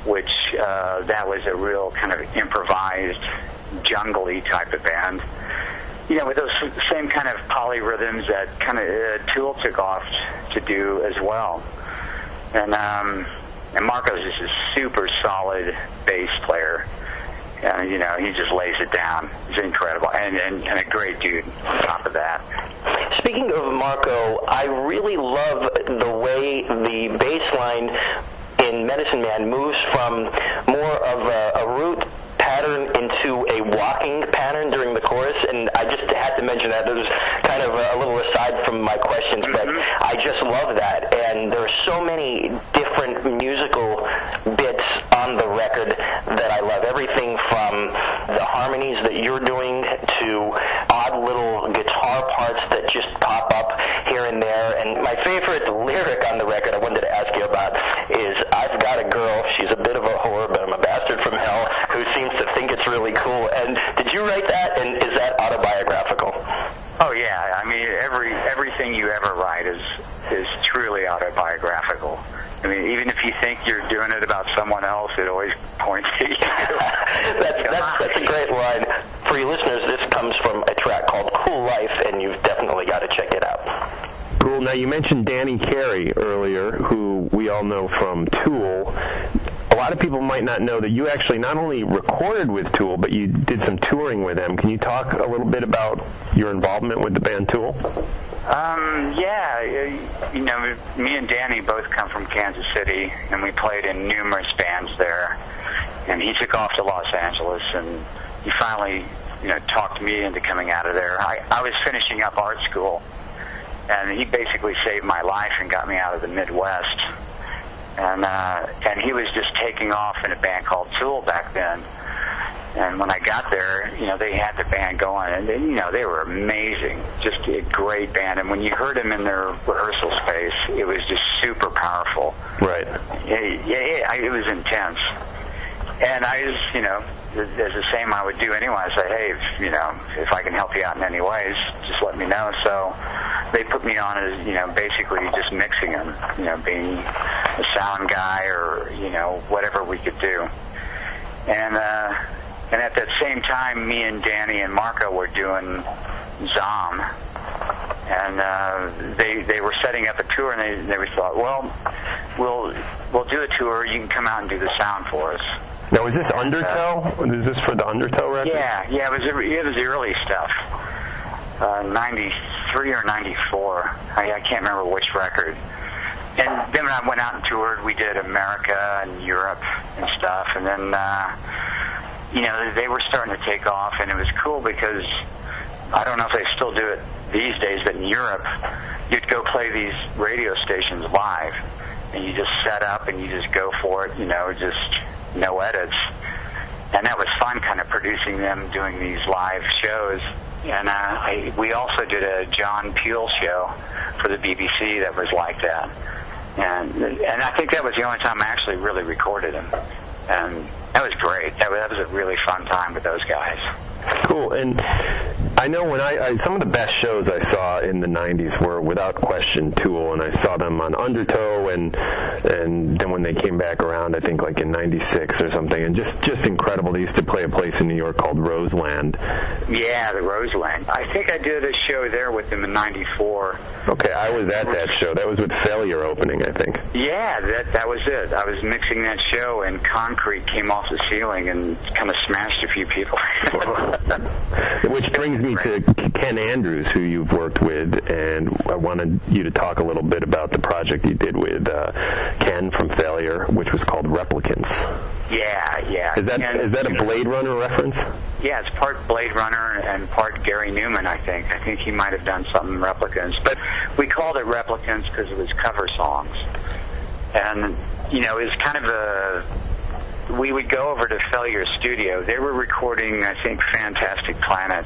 which uh, that was a real kind of improvised, jungly type of band. You know, with those same kind of polyrhythms that kind of uh, Tool took off to do as well. And um, and Marco's just a super solid bass player. And, you know, he just lays it down. He's incredible. And, and, and a great dude on top of that. Speaking of Marco, I really love the way the bass line in Medicine Man moves from more of a, a root pattern into a walking pattern during the chorus, and I just had to mention that. It was kind of a, a little aside from my questions, but mm-hmm. I just love that. And there are so many different musical bits on the record that I love. Everything from the harmonies that you're doing to odd little guitar parts that just pop up here and there. And my favorite lyric on the record I wanted to ask you about is I've got a girl, she's a bit of a whore, but I'm a bastard from hell, who seems to think it's really cool. And did you write that? And is that autobiographical? Oh yeah, I mean every everything you ever write is is truly autobiographical. I mean, even if you think you're doing it about someone else, it always points to you. that's, that's, that's a great line. For your listeners, this comes from a track called Cool Life, and you've definitely got to check it out. Cool. Now you mentioned Danny Carey earlier, who we all know from Tool. A lot of people might not know that actually not only recorded with Tool, but you did some touring with them. Can you talk a little bit about your involvement with the band Tool? Um, yeah, uh, you know, me and Danny both come from Kansas City, and we played in numerous bands there. And he took off to Los Angeles, and he finally, you know, talked me into coming out of there. I, I was finishing up art school, and he basically saved my life and got me out of the Midwest. And uh, and he was just taking off in a band called Tool back then. And when I got there, you know, they had the band going, and they, you know, they were amazing, just a great band. And when you heard them in their rehearsal space, it was just super powerful. Right. Yeah, yeah, yeah it was intense. And I just, you know, there's the same I would do anyway. I say, hey, if, you know, if I can help you out in any ways, just let me know. So they put me on as, you know, basically just mixing them, you know, being a sound guy or, you know, whatever we could do. And, uh, and at that same time, me and Danny and Marco were doing Zom, and uh, they they were setting up a tour, and they they thought, well, we'll we'll do a tour. You can come out and do the sound for us. Now, is this Undertow? is this for the Undertow record? Yeah, yeah, it was it was the early stuff, uh, '93 or '94. I, I can't remember which record. And then when I went out and toured, we did America and Europe and stuff, and then. Uh, you know, they were starting to take off, and it was cool because I don't know if they still do it these days, but in Europe, you'd go play these radio stations live, and you just set up and you just go for it, you know, just no edits. And that was fun, kind of producing them doing these live shows. And uh, I, we also did a John Peel show for the BBC that was like that. And and I think that was the only time I actually really recorded them. And that was great. That was, that was a really fun time with those guys. Cool. And I know when I, I some of the best shows I saw in the '90s were without question Tool, and I saw them on Undertow, and and then when they came back around, I think like in '96 or something, and just just incredible. They used to play a place in New York called Roseland. Yeah, the Roseland. I think I did a show there with them in '94. Okay, I was at that show. That was with Failure opening, I think. Yeah, that that was it. I was mixing that show, and concrete came off the ceiling and kind of smashed a few people. Which brings me to Ken Andrews, who you've worked with, and I wanted you to talk a little bit about the project you did with uh, Ken from Failure, which was called Replicants. Yeah, yeah. Is that is that a Blade Runner reference? Yeah, it's part Blade Runner and part Gary Numan, I think. I think he might have done some replicants. But we called it replicants because it was cover songs. And, you know, it's kind of a. We would go over to Failure Studio. They were recording, I think, Fantastic Planet.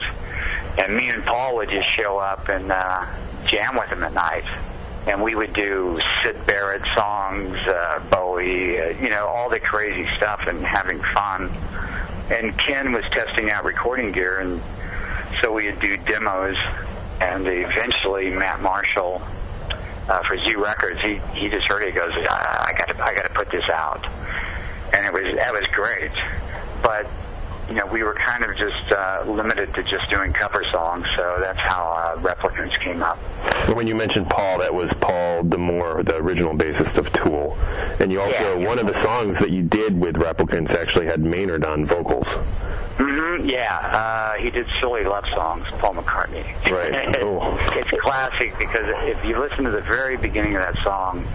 And me and Paul would just show up and uh, jam with them at night. And we would do Syd Barrett songs, uh, Bowie, uh, you know, all the crazy stuff and having fun and Ken was testing out recording gear, and so we would do demos. And eventually, Matt Marshall uh, for Z Records, he he just heard it. He goes, I, I got to I got to put this out, and it was that was great. But you know, we were kind of just uh, limited to just doing cover songs, so that's how uh, Replicants came up. When you mentioned Paul, that was Paul D'Amour, the original bassist of Tool. And you also, one of the songs that you did with Replicants actually had Maynard on vocals. hmm Yeah, uh, he did silly love songs, Paul McCartney. Right. it's classic because if you listen to the very beginning of that song,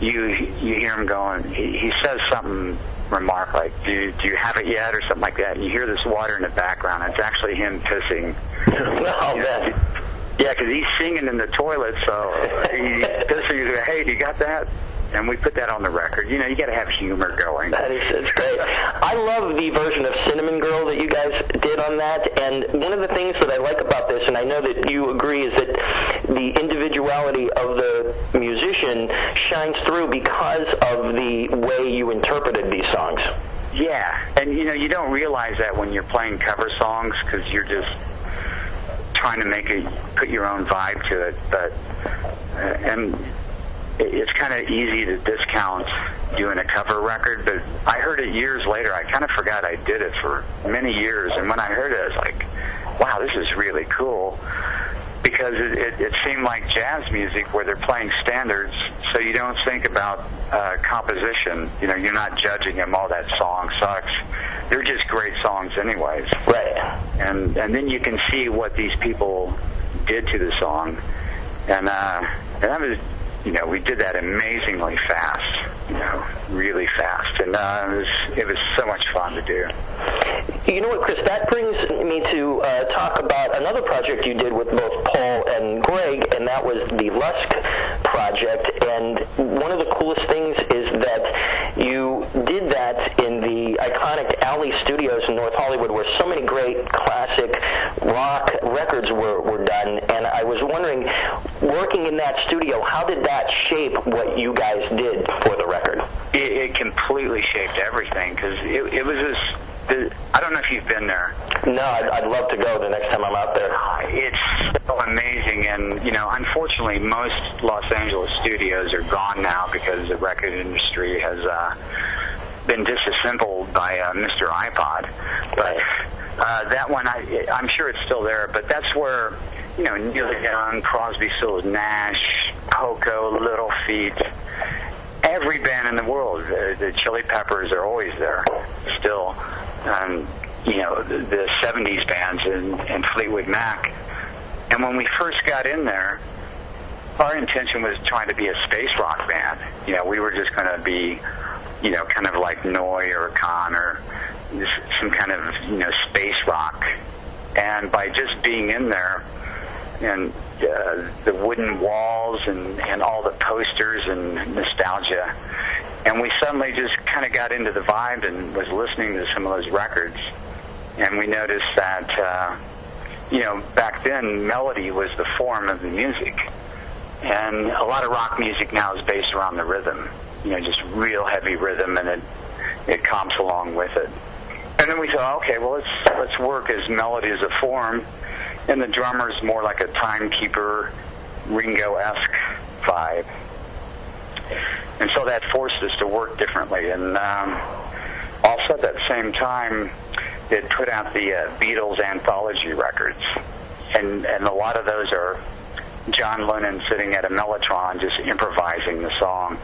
you you hear him going. He, he says something remark like, "Do do you have it yet?" or something like that. And you hear this water in the background. It's actually him pissing. oh man. Yeah, because he's singing in the toilet, so he's pissing. He's like, "Hey, do you got that?" And we put that on the record. You know, you got to have humor going. That is it's great. I love the version of Cinnamon Girl that you guys did on that. And one of the things that I like about this, and I know that you agree, is that the individuality of the musician shines through because of the way you interpreted these songs. Yeah, and you know you don't realize that when you're playing cover songs because you're just trying to make a put your own vibe to it. But uh, and it- it's kind of easy to discount doing a cover record, but I heard it years later. I kind of forgot I did it for many years, and when I heard it, I was like, "Wow, this is really cool." Because it, it, it seemed like jazz music where they're playing standards, so you don't think about uh, composition. You know, you're not judging them. Oh, that song sucks. They're just great songs, anyways. Right. And and then you can see what these people did to the song, and uh, and that was, you know, we did that amazingly fast. You know, really fast, and uh, it was it was so much fun to do. You know what, Chris? That brings me to uh, talk about another project you did with both Paul and Greg, and that was the Lusk project. And one of the coolest things is that you did that in the iconic Alley Studios in North Hollywood, where so many great classic rock records were, were done. And I was wondering, working in that studio, how did that shape what you guys did for the record? It, it completely shaped everything because it, it was this. I don't know if you've been there. No, I'd, I'd love to go the next time I'm out there. It's so amazing, and you know, unfortunately, most Los Angeles studios are gone now because the record industry has uh, been disassembled by uh, Mr. iPod. But uh, that one, I, I'm sure it's still there. But that's where you know Neil Young, Crosby, Stills, Nash, Poco, Little Feat. Every band in the world, the, the Chili Peppers are always there, still. Um, you know, the, the 70s bands and, and Fleetwood Mac. And when we first got in there, our intention was trying to be a space rock band. You know, we were just going to be, you know, kind of like Neu! or Can or some kind of, you know, space rock. And by just being in there and uh, the wooden walls and, and all the posters and nostalgia, and we suddenly just kind of got into the vibe and was listening to some of those records. And we noticed that, uh, you know, back then melody was the form of the music. And a lot of rock music now is based around the rhythm. You know, just real heavy rhythm, and it it comps along with it. And then we thought, okay, well let's let's work as melody as a form, and the drummer's more like a timekeeper, Ringo-esque vibe. And so that forced us to work differently. And um, also at that same time, it put out the uh, Beatles anthology records, and and a lot of those are John Lennon sitting at a mellotron just improvising the song,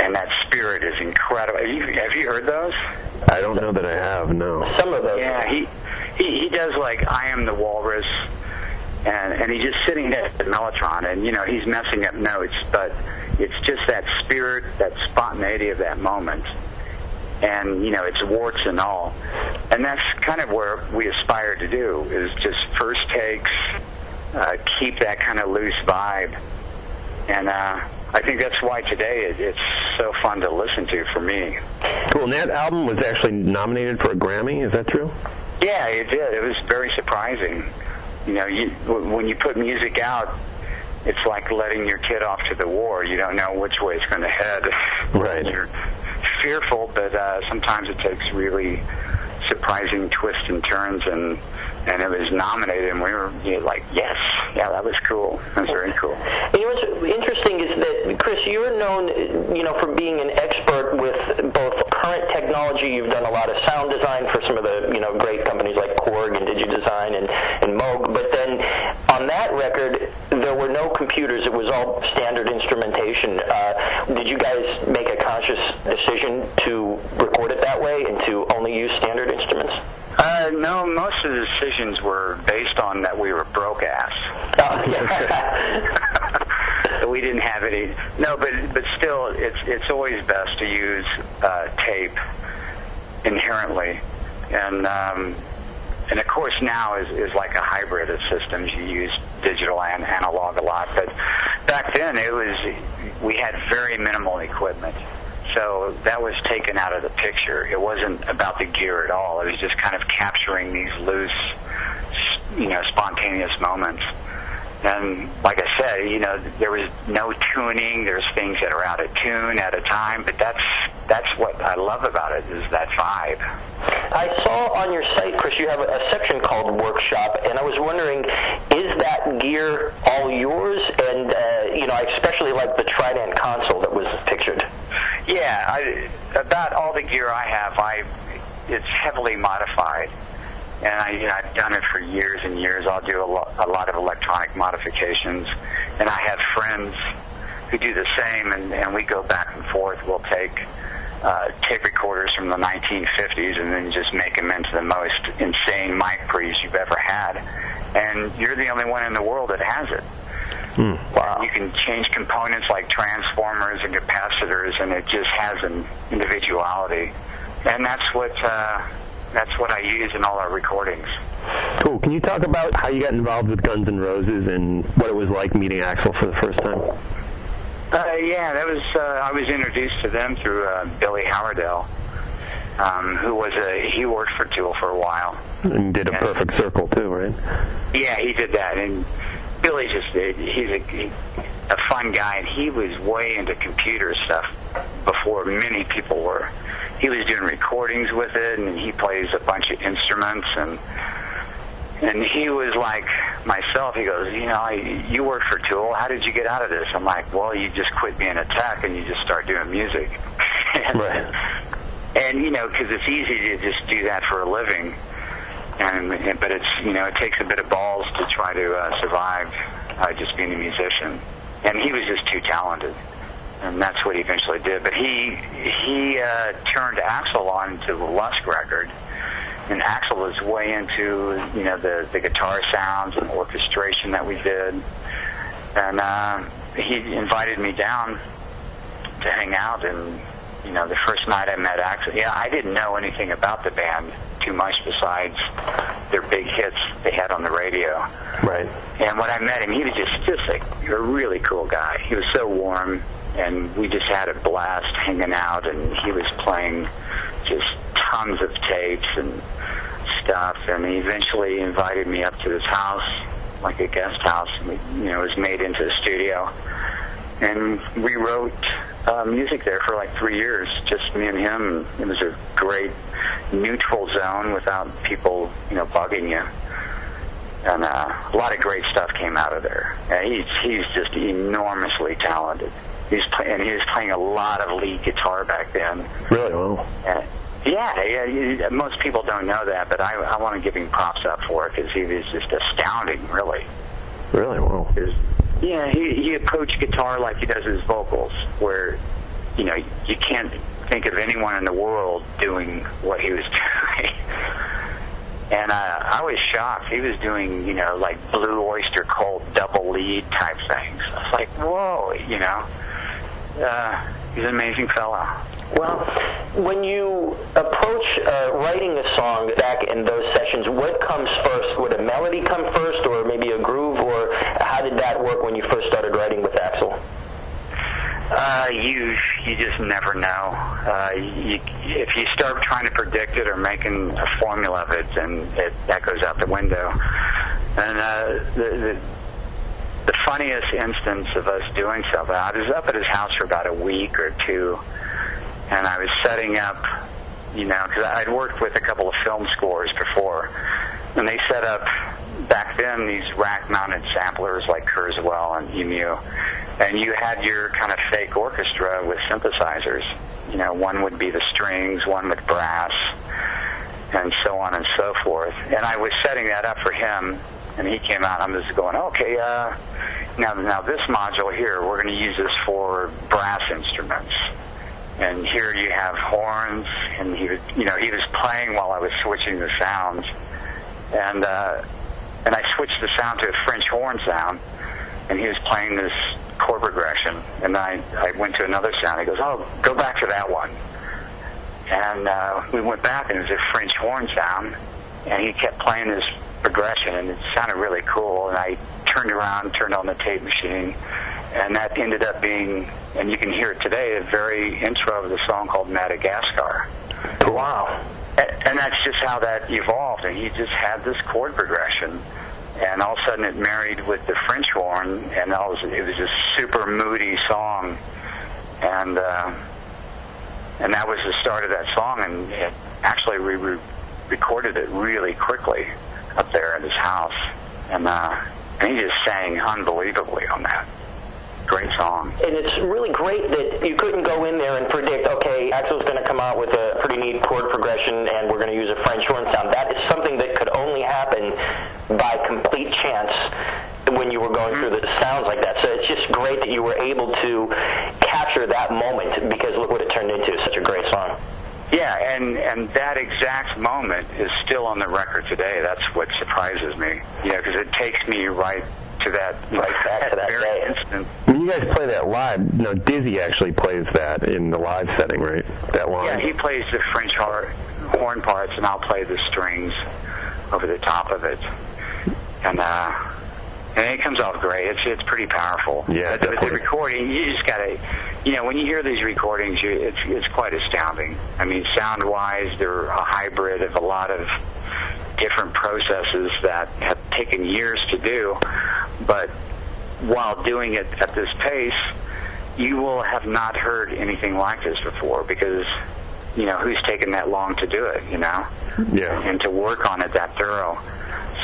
and that spirit is incredible. Have you, have you heard those? I don't know that I have. No. Some of those. Yeah, he he he does like I am the walrus, and and he's just sitting there at the mellotron, and you know he's messing up notes, but it's just that spirit, that spontaneity of that moment, and you know it's warts and all, and that's kind of where we aspire to do is just first takes, uh, keep that kind of loose vibe, and uh, I think that's why today it, it's so fun to listen to for me. Cool. And that album was actually nominated for a Grammy. Is that true? Yeah, it did. It was very surprising. You know, you, when you put music out, it's like letting your kid off to the war. You don't know which way it's going to head. Right. You're fearful, but uh, sometimes it takes really surprising twists and turns, and and it was nominated, and we were you know, like, yes, yeah, that was cool. That was very cool. You know what's interesting is that Chris, you're known, you know, for being an expert with both current technology. You've done a lot of sound design for some of the, you know, great companies like Korg and DigiDesign and, and Moog. But then on that record, there were no computers. It was all standard instrumentation. Uh, did you guys make a conscious decision to record it that way and to only use standard instruments? Uh, no, most of the decisions were based on that we were broke ass. So we didn't have any. No, but but still, it's it's always best to use uh, tape inherently, and um, and of course now is is like a hybrid of systems. You use digital and analog a lot, but back then it was we had very minimal equipment. So that was taken out of the picture. It wasn't about the gear at all. It was just kind of capturing these loose, you know, spontaneous moments. And like I said, you know, there was no tuning. There's things that are out of tune at a time, but that's that's what I love about it is that vibe. I saw on your site, Chris, you have a, section called Workshop, and I was wondering, is that gear all yours? And uh, you know, I especially like the Trident console I, about all the gear I have, I it's heavily modified, and I, you know, I've done it for years and years. I'll do a, lo- a lot of electronic modifications, and I have friends who do the same, and, and we go back and forth. We'll take uh, tape recorders from the 1950s and then just make them into the most insane mic pre's you've ever had, and you're the only one in the world that has it. Wow. You can change components like transformers and capacitors, and it just has an individuality. And that's what uh, that's what I use in all our recordings. Cool. Can you talk about how you got involved with Guns N' Roses and what it was like meeting Axl for the first time? Uh, yeah, that was uh, I was introduced to them through uh, Billy Howerdel, um, who was a he worked for Tool for a while. And did a perfect circle too, right? Yeah, he did that, and Billy just uh, he's a he, a fun guy, and he was way into computer stuff before many people were. He was doing recordings with it, and he plays a bunch of instruments, and and he was like myself. He goes, you know, I, you work for Tool. How did you get out of this? I'm like, well, you just quit being a tech and you just start doing music. and, right. And you know, because it's easy to just do that for a living. And, but it's you know, it takes a bit of balls to try to uh, survive uh, just being a musician. And he was just too talented. And that's what he eventually did. But he he uh, turned Axl on to the Lusk record, and Axl was way into you know the the guitar sounds and orchestration that we did, and uh, he invited me down to hang out. And you know, the first night I met Axl, yeah, I didn't know anything about the band too much besides their big hits they had on the radio. Right. And when I met him, he was just just like a really cool guy. He was so warm, and we just had a blast hanging out. And he was playing just tons of tapes and stuff. And he eventually invited me up to his house, like a guest house. And we, you know, it was made into a studio. And we wrote uh, music there for like three years, just me and him. It was a great neutral zone without people, you know, bugging you. And uh, a lot of great stuff came out of there. And he's he's just enormously talented. He's play, and he was playing a lot of lead guitar back then. Really? Wow. Uh, yeah, yeah. Most people don't know that, but I, I want to give him props up for it because he was just astounding, really. Really? Wow. Yeah, he, he approached guitar like he does his vocals, where you know you can't think of anyone in the world doing what he was doing. and uh, I was shocked. He was doing, you know, like Blue Oyster Cult double lead type things. I was like, whoa, you know. Uh, he's an amazing fellow. Well, when you approach uh, writing a song back in those sessions, what comes first? Would a melody come first, or maybe a groove, or how did that work when you first started writing with Axl? Uh, you you just never know. Uh, you, if you start trying to predict it or making a formula of it, then it, that goes out the window. And uh, the, the the funniest instance of us doing something, I was up at his house for about a week or two, and I was setting up, you know, because I'd worked with a couple of film scores before, and they set up back then these rack-mounted samplers like Kurzweil and EMU, and you had your kind of fake orchestra with synthesizers. You know, one would be the strings, one with brass, and so on and so forth. And I was setting that up for him, and he came out. And I'm just going, okay, uh, now now this module here, we're going to use this for brass instruments. And here you have horns, and he was, you know, he was playing while I was switching the sounds, and uh, and I switched the sound to a French horn sound, and he was playing this chord progression, and I I went to another sound. He goes, oh, go back to that one, and uh, we went back, and it was a French horn sound, and he kept playing this progression, and it sounded really cool. And I turned around, turned on the tape machine, and that ended up being, and you can hear it today, a very intro of the song called Madagascar. Wow. And that's just how that evolved, and he just had this chord progression. And all of a sudden, it married with the French horn, and all was, it was a super moody song. And uh, and that was the start of that song. And it, actually, we re- recorded it really quickly up there at his house, and uh, and he just sang unbelievably on that. Great song. And it's really great that you couldn't go in there and predict, okay, Axl's going to come out with a pretty neat chord progression and we're going to use a French horn sound. That is something that could only happen by complete chance when you were going through the sounds like that. So it's just great that you were able to capture that moment because look what it turned into. Such a great song. Yeah, and and that exact moment is still on the record today. That's what surprises me. You know, because it takes me right to that right back to that very day. instant. When you guys play that live, no, Dizzy actually plays that in the live setting, right? That line. Yeah, he plays the French horn, horn parts, and I'll play the strings over the top of it. And uh, and it comes off great. It's it's pretty powerful. Yeah, but, but the recording, you just gotta, you know, when you hear these recordings, you, it's it's quite astounding. I mean, sound wise, they're a hybrid of a lot of different processes that have taken years to do, but while doing it at this pace, you will have not heard anything like this before because you know who's taken that long to do it, you know, yeah, and to work on it that thorough.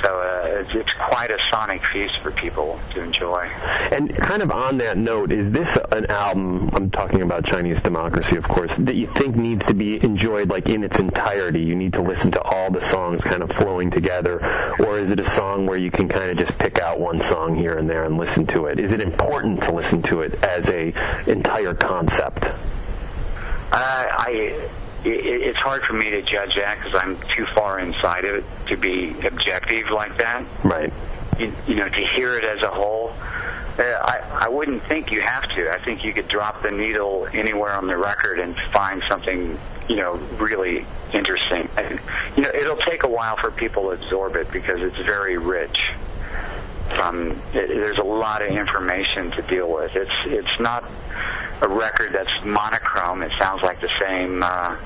So uh, it's, it's quite a sonic feast for people to enjoy. And kind of on that note, is this an album? I'm talking about Chinese Democracy, of course, that you think needs to be enjoyed like in its entirety. You need to listen to all the songs kind of flowing together, or is it a song where you can kind of just pick out one song here and there and listen to it? Is it important to listen to it as a entire concept? Uh, I it's hard for me to judge that because I'm too far inside of it to be objective like that. Right. You, you know, to hear it as a whole, uh, I I wouldn't think you have to. I think you could drop the needle anywhere on the record and find something you know really interesting. And, you know, it'll take a while for people to absorb it because it's very rich. Um, it, there's a lot of information to deal with. It's it's not a record that's monochrome. It sounds like the same. Uh,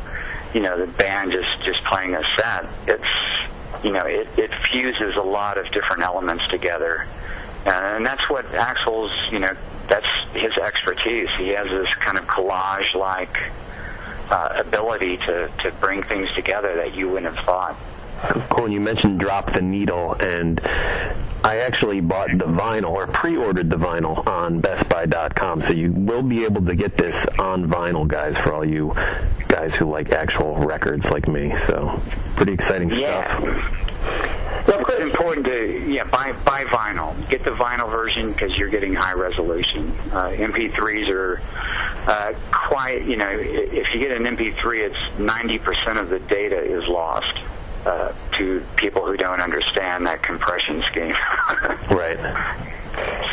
you know the band just just playing a set. It's you know it, it fuses a lot of different elements together, and that's what Axl's you know that's his expertise. He has this kind of collage like uh, ability to to bring things together that you wouldn't have thought. Cool. And you mentioned Drop the Needle, and I actually bought the vinyl or pre-ordered the vinyl on BestBuy.com, so you will be able to get this on vinyl, guys, for all you guys who like actual records like me. So pretty exciting yeah. stuff. Well, it's important to yeah buy buy vinyl. Get the vinyl version because you're getting high resolution. Uh, MP3s are uh, quite you know if you get an MP3, it's 90% of the data is lost uh, to people who don't understand that compression scheme. right.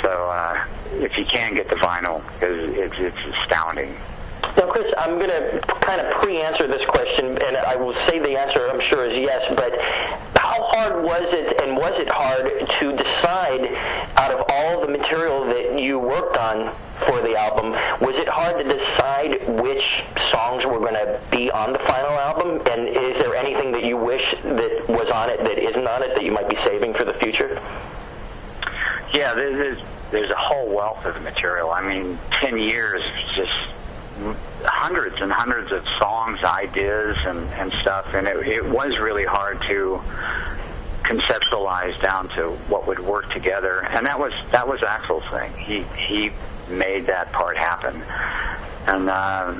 So uh, if you can get the vinyl, it's, it's astounding. Now, Chris, I'm going to kind of pre-answer this question, and I will say the answer, I'm sure, is yes. But how hard was it, and was it hard to decide out of all the material that you worked on for the album? Was it hard to decide which songs were going to be on the final album? And is there anything that you wish that was on it that isn't on it that you might be saving for the future? Yeah, there's there's a whole wealth of material. I mean, ten years just hundreds and hundreds of songs, ideas, and, and stuff, and it, it was really hard to conceptualize down to what would work together. And that was that was Axl's thing. He he made that part happen, and uh,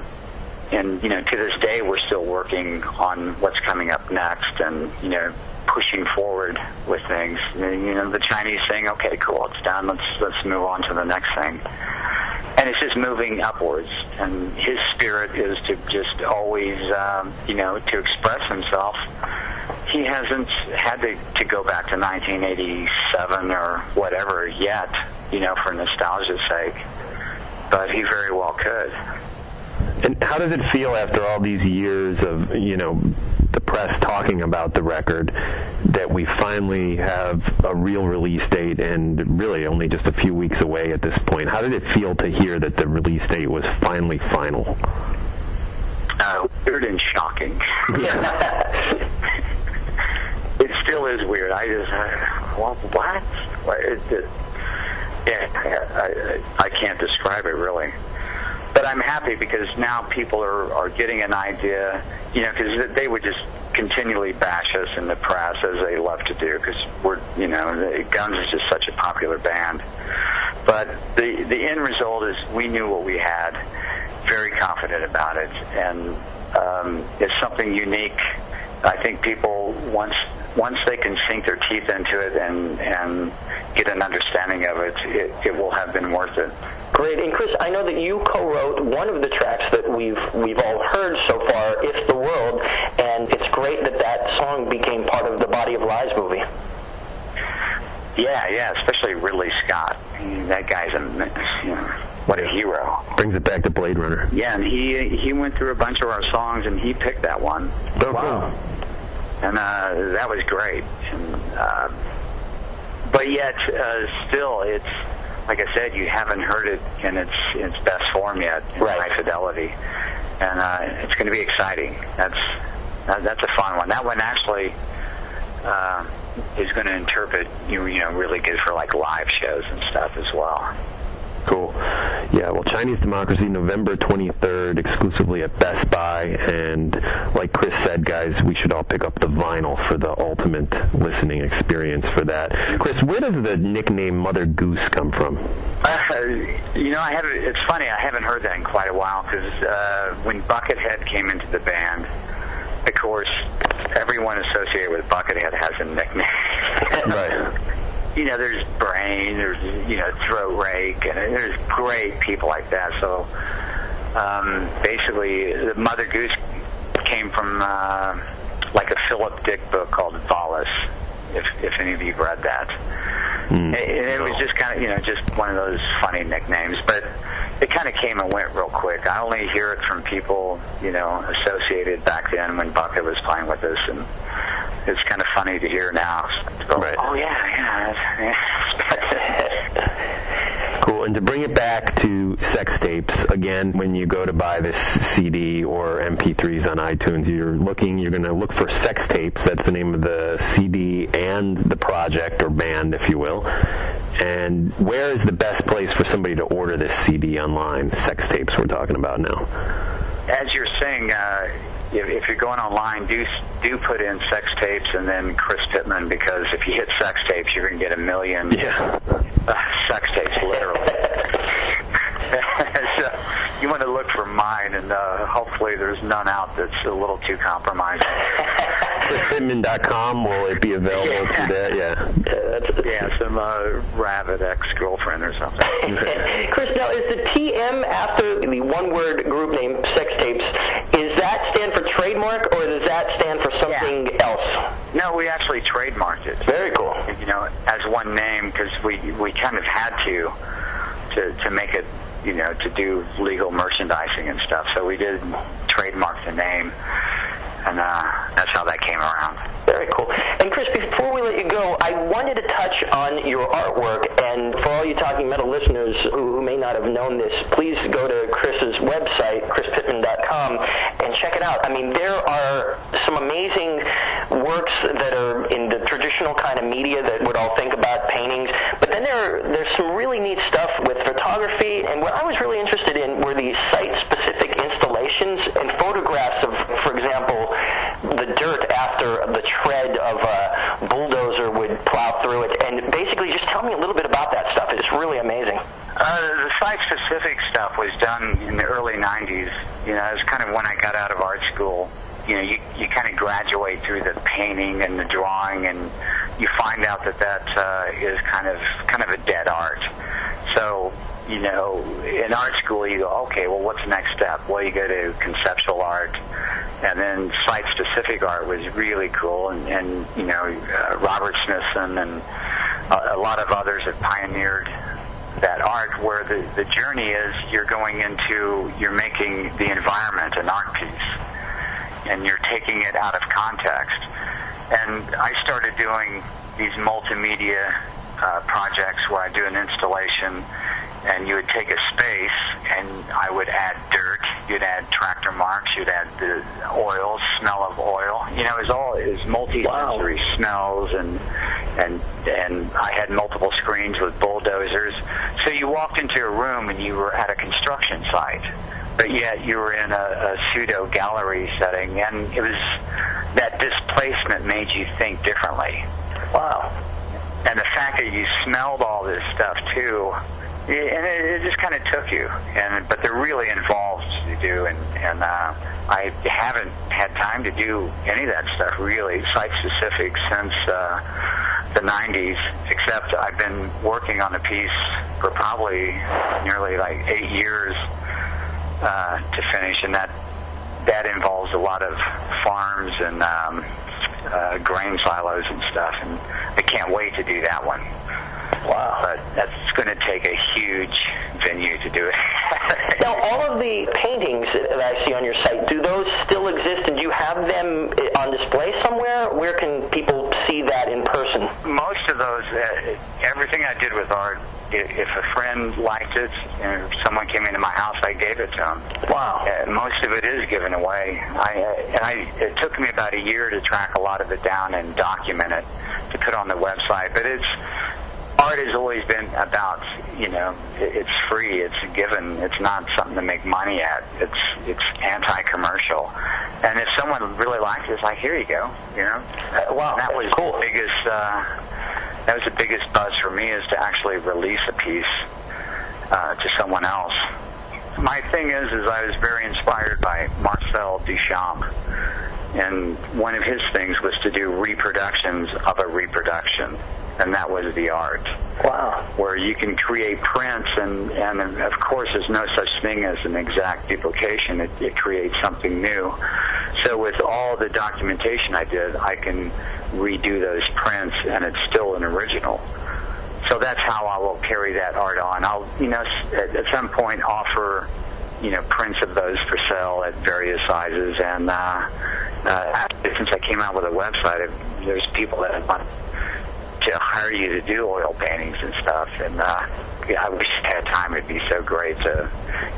and you know to this day we're still working on what's coming up next, and you know pushing forward with things. You know the Chinese saying, "Okay, cool, it's done. Let's let's move on to the next thing." and it's just moving upwards. And his spirit is to just always, um, you know, to express himself. He hasn't had to, to go back to 1987 or whatever yet, you know, for nostalgia's sake. But he very well could. And how does it feel after all these years of, you know, press talking about the record that we finally have a real release date and really only just a few weeks away at this point? How did it feel to hear that the release date was finally final? Uh, weird and shocking. it still is weird. I just, uh, well, what? It, yeah, I, I, I can't describe it really but I'm happy because now people are, are getting an idea, you know, because they would just continually bash us in the press as they love to do because we're, you know, Guns is just such a popular band. But the the end result is we knew what we had, very confident about it, and um, it's something unique. I think people once once they can sink their teeth into it and and get an understanding of it, it, it will have been worth it. Great, and Chris, I know that you co-wrote one of the tracks that we've we've all heard so far, "If the World," and it's great that that song became part of the Body of Lies movie. Yeah, yeah, especially Ridley Scott. That guy's a you know, what a hero. Brings it back to Blade Runner. Yeah, and he he went through a bunch of our songs and he picked that one. Oh, wow. And uh, that was great. And, uh, but yet, uh, still, it's like I said, you haven't heard it in its its best form yet, in Right. high fidelity, and uh, it's going to be exciting. That's that, that's a fun one. That one actually uh, is going to interpret you you know really good for like live shows and stuff as well. Cool. Yeah, well, Chinese Democracy, November 23rd, exclusively at Best Buy. And like Chris said, guys, we should all pick up the vinyl for the ultimate listening experience for that. Chris, where does the nickname Mother Goose come from? Uh, you know, I haven't. It's funny. I haven't heard that in quite a while because uh, when Buckethead came into the band, of course, everyone associated with Buckethead has a nickname. right. You know, there's Brain, there's you know Throat Rake, and there's great people like that. So um, basically, the Mother Goose came from uh, like a Philip Dick book called Valis. If if any of you've read that. Hmm. It, it was just kind of, you know, just one of those funny nicknames, but it kind of came and went real quick. I only hear it from people, you know, associated back then when Bucket was playing with us, and it's kind of funny to hear now. Go, Oh yeah, yeah. yeah. And to bring it back to sex tapes, again, when you go to buy this CD or MP3s on iTunes, you're looking, you're going to look for sex tapes. That's the name of the CD and the project or band, if you will. And where is the best place for somebody to order this CD online? Sex tapes we're talking about now. As you're saying, uh, if, if you're going online, do do put in sex tapes and then Chris Pitman because if you hit sex tapes, you're going to get a million yeah. uh, sex tapes, literally. So you want to look for mine, and uh, hopefully there's none out that's a little too compromising. ChrisPitman.com, will it be available to that? Yeah. Yeah, some uh, rabid ex-girlfriend or something. Chris, now is the TM after the one-word group name Sex Tapes? Is that stand for trademark, or does that stand for something else? No, we actually trademarked it. Very cool. You know, as one name because we we kind of had to to to make it you know to do legal merchandising and stuff. So we did trademark the name, and uh, that's how that came around. Very cool. And Chris, before we let you go, I wanted to touch on your artwork. And for all you Talking Metal listeners who, who may not have known this, please go to Chris's website, chrispitman.com, and check it out. I mean, there are some amazing works that are in traditional kind of media that would all think about paintings. But then there there's some really neat stuff with photography. And what I was really interested in were these site-specific installations and photographs of, for example, the dirt after the tread of a bulldozer would plow through it. And basically, just tell me a little bit about that stuff. It's really amazing. Uh, the site-specific stuff was done in the early '90s. You know, it was kind of when I got out of art school. You know, you you kind of graduate through the painting and the drawing, and you find out that that uh, is kind of kind of a dead art. So, you know, in art school, you go, okay, well, what's the next step? Well, you go to conceptual art, and then site-specific art was really cool, and, and you know, uh, Robert Smithson and a, a lot of others have pioneered that art where the, the journey is you're going into you're making the environment an art piece and you're taking it out of context. And i started doing these multimedia uh, projects where i do an installation and you would take a space and i would add dirt you'd add tractor marks you'd add the oil smell of oil. You know it was all it was multi-sensory smells and and and I had multiple screens with bulldozers. So you walked into a room and you were at a construction site, but yet you were in a, a pseudo gallery setting, and it was that displacement made you think differently. Wow. And the fact that you smelled all this stuff too and it, it just kind of took you. And but they're really involved to do, and and uh, I haven't had time to do any of that stuff really site specific since uh, the 90s. Except I've been working on a piece for probably nearly like eight years uh, to finish, and that that involves a lot of farms and um, uh, grain silos and stuff. And I can't wait to do that one. Wow. But that's going to take a huge venue to do it. now, all of the paintings that I see on your site, do those still exist and do you have them on display somewhere? Where can people see that in person? Most of those, uh, everything I did with art, if a friend liked it and someone came into my house, I gave it to them. Wow. Uh, most of it is given away. I, uh, and I, it took me about a year to track a lot of it down and document it to put on the website. But it's art has always been about you know it's free it's given it's not something to make money at it's it's anti-commercial. And if someone really likes it it's like here you go you know? Uh, wow that was cool. the biggest uh that was the biggest buzz for me is to actually release a piece uh to someone else. My thing is is I was very inspired by Marcel Duchamp. And one of his things was to do reproductions of a reproduction and that was the art. Wow. Where you can create prints, and, and of course, there's no such thing as an exact duplication. It, it creates something new. So with all the documentation I did, I can redo those prints, and it's still an original. So that's how I will carry that art on. I'll, you know, at, at some point offer, you know, prints of those for sale at various sizes, and uh, uh, since I came out with a website, there's people that want to hire you to do oil paintings and stuff. And uh, I wish I had time. It'd be so great to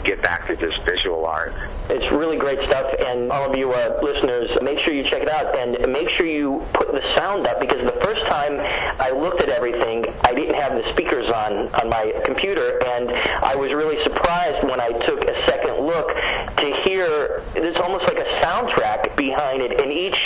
get back to just visual art. It's really great stuff, and all of you uh, listeners, make sure you check it out and make sure you put the sound up because the first time I looked at everything, I didn't have the speakers on on my computer, and I was really surprised when I took a second look to hear. There's almost like a soundtrack behind it, and each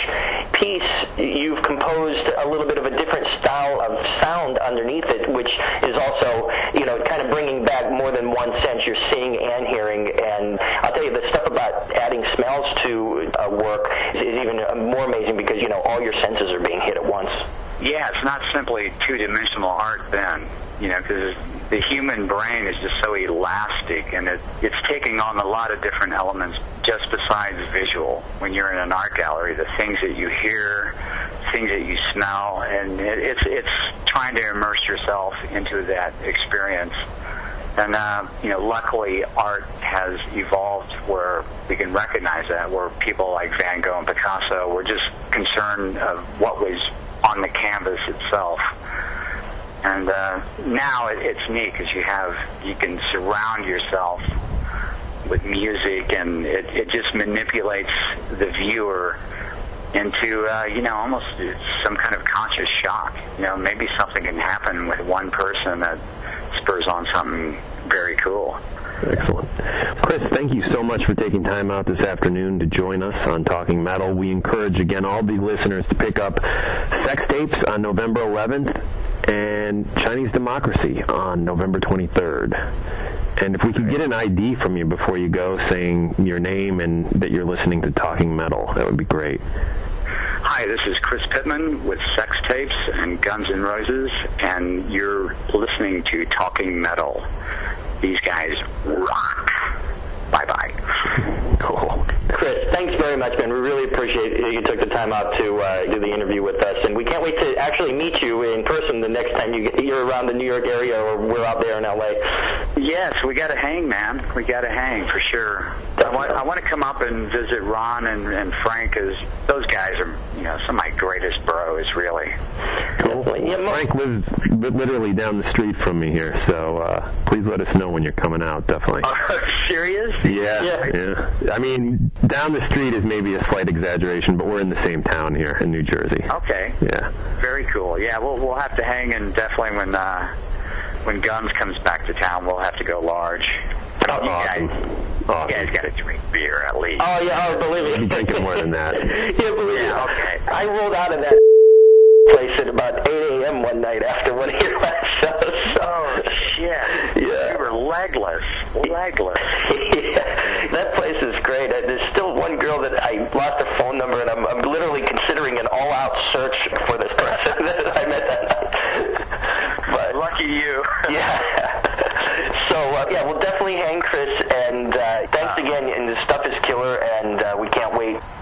piece you've composed a little bit of a different style of sound underneath it, which is also, you know, kind of bringing back more than one sense. You're seeing and hearing, and I'll tell you the stuff about adding smells to uh, work is, is even more amazing because you know all your senses are being hit at once. Yeah, it's not simply two-dimensional art then, you know, because the human brain is just so elastic and it, it's taking on a lot of different elements just besides visual. When you're in an art gallery, the things that you hear, things that you smell, and it, it's it's trying to immerse yourself into that experience. And uh, you know, luckily, art has evolved where we can recognize that. Where people like Van Gogh and Picasso were just concerned of what was on the canvas itself. And uh, now it, it's neat because you have you can surround yourself with music, and it, it just manipulates the viewer into uh, you know almost some kind of conscious shock. You know, maybe something can happen with one person that spurs on something very cool. Excellent. Chris, thank you so much for taking time out this afternoon to join us on Talking Metal. We encourage, again, all the listeners to pick up Sex Tapes on November 11th and Chinese Democracy on November 23rd. And if we could get an ID from you before you go saying your name and that you're listening to Talking Metal, that would be great. Hi, this is Chris Pitman with Sex Tapes and Guns N' Roses, and you're listening to Talking Metal. These guys rock. Bye bye. Cool. Chris, thanks very much, man. We really appreciate you took the time out to uh, do the interview with us, and we can't wait to actually meet you in person the next time you get, you're around the New York area or we're out there in LA. Yes, we got to hang, man. We got to hang for sure. I want, I want to come up and visit Ron and, and Frank, as those guys are, you know, some of my greatest bros, really. Cool. Frank lives literally down the street from me here, so uh, please let us know when you're coming out, definitely. Serious? Yeah, yeah, I mean, down the street is maybe a slight exaggeration, but we're in the same town here in New Jersey. Okay. Yeah. Very cool. Yeah, we'll we'll have to hang, and definitely when uh, when Guns comes back to town, we'll have to go large. I mean, you guys, you guys got to drink beer at least. Oh yeah, oh believe me. drinking more than that. yeah, believe Yeah, me. okay. I rolled out of that place at about 8 a.m. one night after one of your last shows. Oh yeah. Yeah. We were legless. Legless. yeah, that place is great. Uh, There's still one girl that I lost her phone number, and I'm, I'm literally considering an all-out search for this person that I met that night. But lucky you. yeah. So uh, yeah, we'll definitely hang Chris, and uh, thanks again. And the stuff is killer, and uh, we can't wait.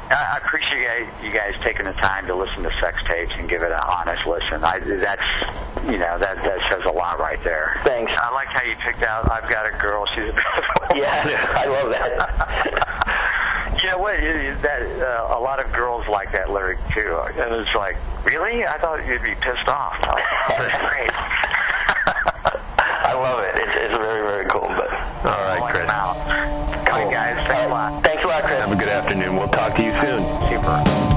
I I appreciate you guys, taking the time to listen to sex tapes and give it an honest listen. I, that's, you know, that that says a lot right there. Thanks. I like how you picked out. I've got a girl. She's. A Beautiful. Yeah, I love that. You know what? That uh, a lot of girls like that lyric too, and it's like, really? I thought you'd be pissed off. That's great. I love it. It's, it's very, very cool. But all right, Chris. All right, guys. Thanks a lot. Thanks Have a good afternoon. We'll talk to you soon. Super.